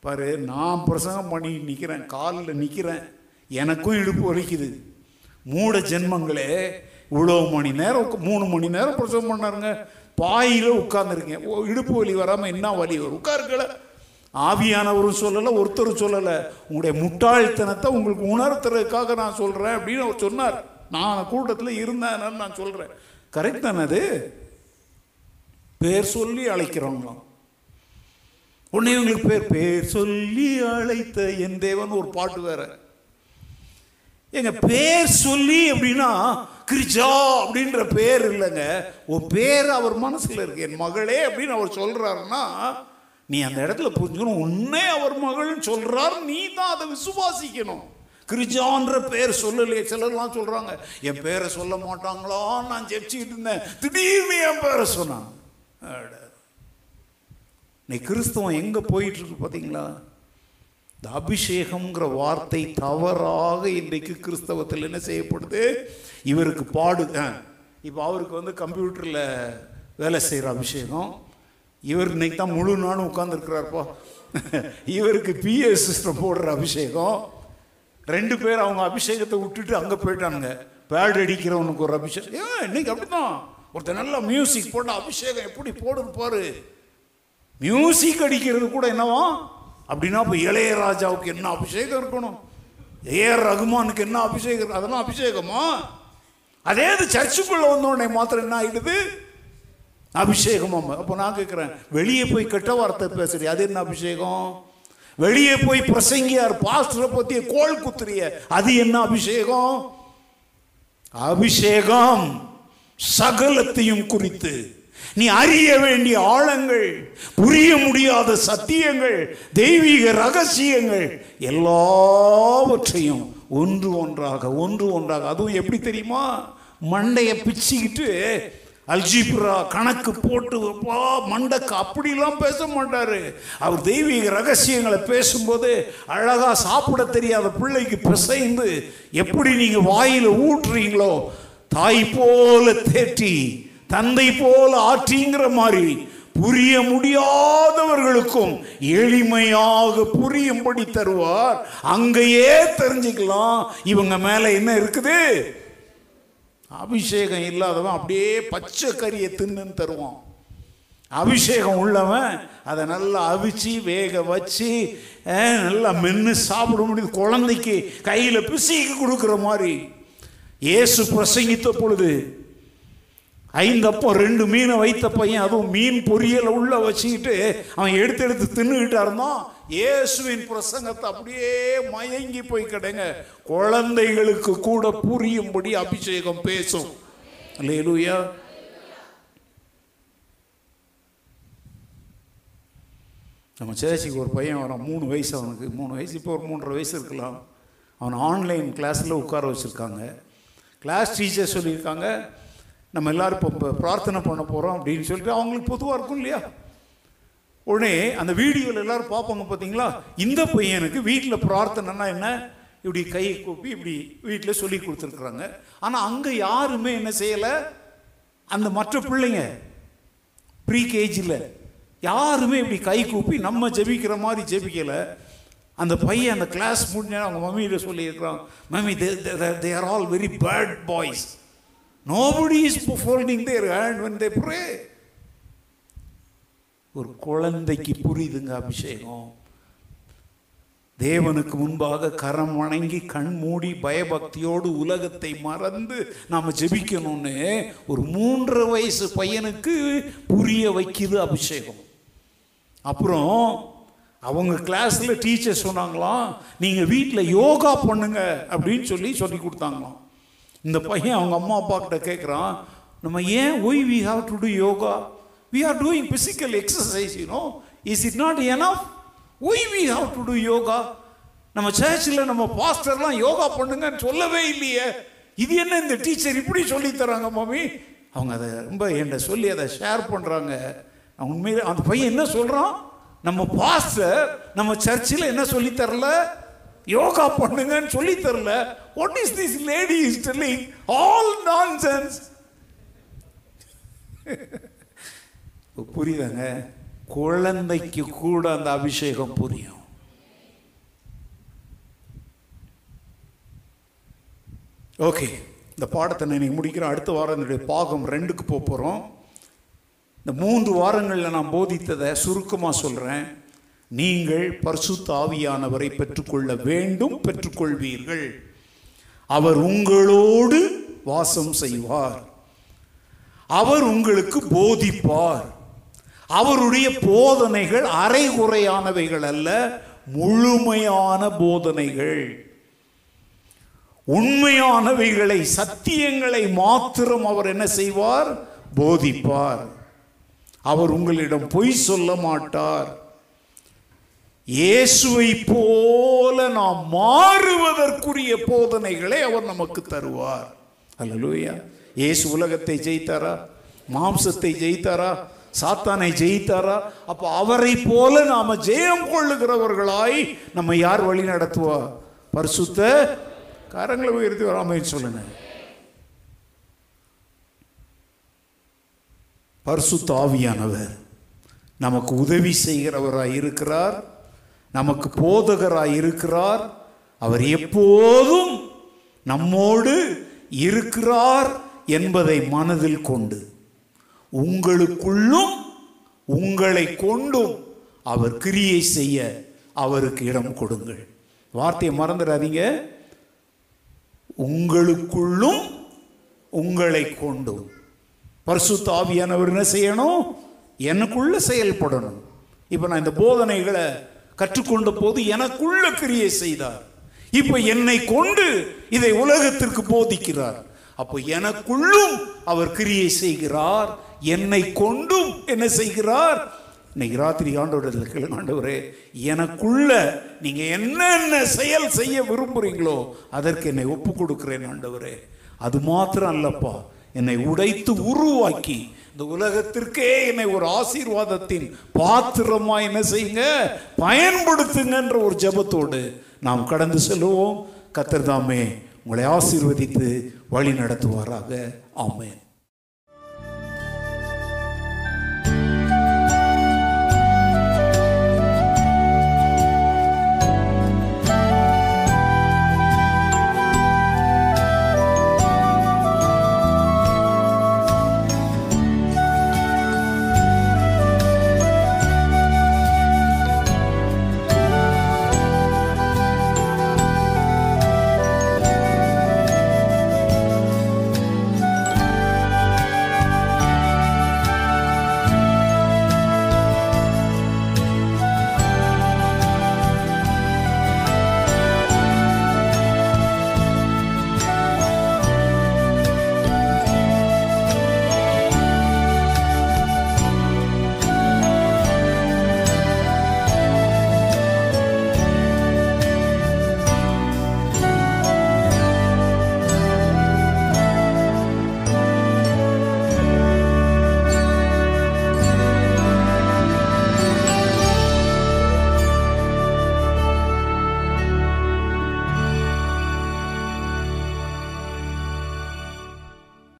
பாரு நான் பிரசங்கம் பண்ணி நிற்கிறேன் காலில் நிற்கிறேன் எனக்கும் இடுப்பு வலிக்குது. மூட ஜென்மங்களே இவ்வளோ மணி நேரம் மூணு மணி நேரம் பிரசவம் பண்ணாருங்க. பாயில் உட்கார்ந்துருக்கேன். ஓ இடுப்பு வலி வராமல் என்ன வலி வரும்? உட்காருக்கல ஆவியானவரும் சொல்லலை ஒருத்தரும் சொல்லலை. உங்களுடைய முட்டாள்தனத்தை உங்களுக்கு உணர்த்துறதுக்காக நான் சொல்கிறேன் அப்படின்னு அவர் சொன்னார். நான் கூட்டத்தில் இருந்தேன் நான் சொல்கிறேன் கரெக்ட் தானே அது? பேர் சொல்லி அழைக்கிறவங்களாம். உடனே இவங்களுக்கு பேர் பேர் சொல்லி அழைத்த என் தேவன் ஒரு பாட்டு வேற. எங்க பேர் சொல்லி அப்படின்னா கிரிஜா அப்படின்ற பேர் இல்லைங்க. ஒரு பேர் அவர் மனசில் இருக்கு. என் மகளே அப்படின்னு அவர் சொல்கிறாருன்னா நீ அந்த இடத்துல புரிஞ்சுக்கணும். உன்னே அவர் மகள்னு சொல்கிறார் நீ தான் அதை விசுவாசிக்கணும். கிரிஜான்ற பேர் சொல்லலையே. சிலர்லாம் சொல்கிறாங்க என் பேரை சொல்ல மாட்டாங்களான்னு நான் ஜெபிச்சுக்கிட்டு இருந்தேன். திடீர்னு என் பேரை சொன்னான். அட. நீ கிறிஸ்தவம் எங்கே போயிட்டுருக்கு பார்த்தீங்களா இந்த அபிஷேகம்ங்கிற வார்த்தை தவறாக இன்றைக்கு கிறிஸ்தவத்தில் என்ன செய்யப்படுது? இவருக்கு பாடு இப்போ அவருக்கு வந்து கம்ப்யூட்டரில் வேலை செய்கிற அபிஷேகம். இவர் இன்னைக்கு தான் முழு நாளும் உட்காந்துருக்கிறார்ப்பா இவருக்கு பிஎஸ் சிஸ்டம் போடுற அபிஷேகம். ரெண்டு பேர் அவங்க அபிஷேகத்தை விட்டுட்டு அங்கே போயிட்டானுங்க. பேட் அடிக்கிறவனுக்கு ஒரு அபிஷேகம். ஏன் இன்னைக்கு அப்படிதான் ஒருத்தர் நல்லா மியூசிக் போட்டால் அபிஷேகம் எப்படி போடுது பாரு. மியூசிக் அடிக்கிறது கூட என்னவா? அப்படின்னா இப்போ இளையராஜாவுக்கு என்ன அபிஷேகம் இருக்கணும்? ஏஆர் ரகுமானுக்கு என்ன அபிஷேகம்? அதெல்லாம் அபிஷேகமா? அதே இது சர்ச்சுக்குள்ளே வந்தோடனே மாத்திரம் என்ன ஆகிடுது அபிஷேகமா அப்போ நான் கேட்குறேன் வெளியே போய் கெட்ட வார்த்தை பேசுறிய அது என்ன அபிஷேகம்? வெளியே போய் பிரசங்கியார் பாஸ்டரை பற்றிய கோல் குத்துறிய அது என்ன அபிஷேகம்? அபிஷேகம் சகலத்தையும் குறித்து. நீ அறிய வேண்டிய ஆழங்கள் புரிய முடியாத சத்தியங்கள் தெய்வீக ரகசியங்கள் எல்லாவற்றையும் ஒன்று ஒன்றாக ஒன்று ஒன்றாக. அதுவும் எப்படி தெரியுமா? மண்டையை பிச்சுக்கிட்டு அல்ஜிப்ரா கணக்கு போட்டு அப்பா மண்டக்கு அப்படிலாம் பேச மாட்டார். அவர் தெய்வீக ரகசியங்களை பேசும்போது அழகாக சாப்பிட தெரியாத பிள்ளைக்கு பிசைந்து எப்படி நீங்கள் வாயில் ஊட்டுறீங்களோ தாய் போல தேற்றி தந்தை போல் ஆற்றிங்கிற மாதிரி புரிய முடியாதவர்களுக்கும் எளிமையாக புரியும்படி தருவார். அங்கேயே தெரிஞ்சுக்கலாம். இவங்க மேல என்ன இருக்குது? அபிஷேகம் இல்லாதவன் அப்படியே பச்சை கறியை தின்னு தருவான். அபிஷேகம் உள்ளவன் அதை நல்லா அவிச்சு வேக வச்சு நல்லா மென்று சாப்பிட முடியுது. குழந்தைக்கு கையில் பிசைக்கு கொடுக்குற மாதிரி. இயேசு பிரசங்கித்த பொழுது ஐந்தப்போ ரெண்டு மீனை வைத்த பையன் அதுவும் மீன் பொரியலை உள்ள வச்சுக்கிட்டு அவன் எடுத்து எடுத்து தின்னுக்கிட்டா இருந்தான். இயேசுவின் பிரசங்கத்தை அப்படியே மயங்கி போய் கிடைங்க. குழந்தைகளுக்கு கூட புரியும்படி அபிஷேகம் பேசும். இல்லையா நம்ம சேர்ச்சிக்கு ஒரு பையன் வரான். மூணு வயசு அவனுக்கு. மூணு வயசு இப்போ ஒரு மூன்றரை வயசு இருக்கலாம். அவன் ஆன்லைன் கிளாஸில் உட்கார வச்சுருக்காங்க. கிளாஸ் டீச்சர் சொல்லியிருக்காங்க நம்ம எல்லாரும் இப்போ இப்போ பிரார்த்தனை பண்ண போகிறோம் அப்படின்னு சொல்லிட்டு அவங்களுக்கு பொதுவாக இருக்கும் இல்லையா? உடனே அந்த வீடியோவில் எல்லாரும் பார்ப்பாங்க பார்த்தீங்களா இந்த பையனுக்கு வீட்டில் பிரார்த்தனைனா என்ன? இப்படி கையை கூப்பி இப்படி வீட்டில் சொல்லி கொடுத்துருக்குறாங்க. ஆனால் அங்கே யாருமே என்ன செய்யலை? அந்த மற்ற பிள்ளைங்க ப்ரீ கேஜியில் யாருமே இப்படி கை கூப்பி நம்ம ஜெபிக்கிற மாதிரி ஜெபிக்கலை. அந்த பையன் அந்த கிளாஸ் முடிஞ்ச அவங்க மம்மியில் சொல்லியிருக்கிறான் mummy they are all very bad boys nobody is folding their hand when they pray ஒரு குழந்தைக்கு புரியுதுங்க அபிஷேகம். தேவனுக்கு முன்பாக கரம் வணங்கி கண் மூடி பயபக்தியோடு உலகத்தை மறந்து நாம் ஜெபிக்கணும்னு ஒரு மூன்றரை வயசு பையனுக்கு புரிய வைக்குது அபிஷேகம். அப்புறம் அவங்க கிளாஸில் டீச்சர் சொன்னாங்களாம் நீங்கள் வீட்டில் யோகா பண்ணுங்க அப்படின்னு சொல்லி சொல்லி கொடுத்தாங்களாம். இந்த பையன் அவங்க அம்மா அப்பா கிட்ட கேட்குறான் நம்ம ஏன் why we have to do yoga we are doing physical exercise you know is it not enough why we have to do yoga நம்ம சர்ச்சில் நம்ம பாஸ்டர்லாம் யோகா பண்ணுங்கன்னு சொல்லவே இல்லையே. இது என்ன இந்த டீச்சர் இப்படி சொல்லி தராங்க மாமி? அவங்க அதை ரொம்ப என்கிட்ட சொல்லி அதை ஷேர் பண்ணுறாங்க உண்மையிலே அந்த பையன் என்ன சொல்கிறான் நம்ம பாஸ்டர் நம்ம சர்ச்சில் என்ன சொல்லி தரல? யோகா பண்ணுங்கன்னு சொல்லி தரல. What is this lady is telling all nonsense புரியுதாங்க? குழந்தைக்கு கூட அந்த அபிஷேகம் புரியும். ஓகே இந்த பாடத்தை நான் இன்னைக்கு முடிக்கிறேன். அடுத்த வாரம் என்னுடைய பாகம் ரெண்டுக்கு போக போகிறோம் இந்த மூன்று வாரங்களில் நான் போதித்ததை சுருக்கமாக சொல்கிறேன் நீங்கள் பர்சு தாவியானவரை பெற்றுக்கொள்ள வேண்டும் பெற்றுக்கொள்வீர்கள். அவர் உங்களோடு வாசம் செய்வார். அவர் உங்களுக்கு போதிப்பார். அவருடைய போதனைகள் அரைகுறையானவைகள் அல்ல முழுமையான போதனைகள். உண்மையானவைகளை சத்தியங்களை மாத்திரம் அவர் என்ன செய்வார்? போதிப்பார். அவர் உங்களிடம் பொய் சொல்ல மாட்டார். இயேசுவை போல நாம் மாறுவதற்குரிய போதனைகளை அவர் நமக்கு தருவார். அல்லலூயா இயேசு உலகத்தை ஜெயித்தாரா? மாம்சத்தை ஜெயித்தாரா? சாத்தானை ஜெயித்தாரா? அப்போ அவரை போல நாம ஜெயம் கொள்ளுகிறவர்களாய் நம்ம யார் வழி நடத்துவா? பரிசுத்த கரங்களை உயர்த்தி வராமல் சொல்லுங்க. பரிசுத்த ஆவியானவர் நமக்கு உதவி செய்கிறவராய் இருக்கிறார். நமக்கு போதகராய் இருக்கிறார். அவர் எப்போதும் நம்மோடு இருக்கிறார் என்பதை மனதில் கொண்டு உங்களுக்குள்ளும் உங்களை கொண்டும் அவர் கிரியை செய்ய அவருக்கு இடம் கொடுங்கள். வார்த்தையை மறந்துடாதீங்க. உங்களுக்குள்ளும் உங்களை கொண்டும். பரிசுத்த ஆவியானவர் என்ன செய்யணும்? எனக்குள்ள செயல்படணும். இப்போ நான் இந்த போதனைகளை கற்றுக்கொண்ட போது எனக்குள்ள கிரியை செய்தார். இப்போ என்னை கொண்டு இதை உலகத்திற்கு போதிக்கிறார். அப்போ எனக்குள்ளும் அவர் கிரியை செய்கிறார். என்னை கொண்டும் என்ன செய்கிறார்? இன்னைக்கு ராத்திரி ஆண்டோட ஆண்டவரே எனக்குள்ள நீங்க என்னென்ன செயல் செய்ய விரும்புறீங்களோ அதற்கு என்னை ஒப்பு கொடுக்கிறேன் ஆண்டவரே. அது மாத்திரம் அல்லப்பா என்னை உடைத்து உருவாக்கி இந்த உலகத்திற்கே என்னை ஒரு ஆசீர்வாதத்தின் பாத்திரமா என்ன செய்யுங்க? பயன்படுத்துங்கன்ற ஒரு ஜெபத்தோடு நாம் கடந்து செல்லுவோம் கத்தர் தாமே உங்களை ஆசீர்வதித்து வழி நடத்துவாராக. ஆமேன்.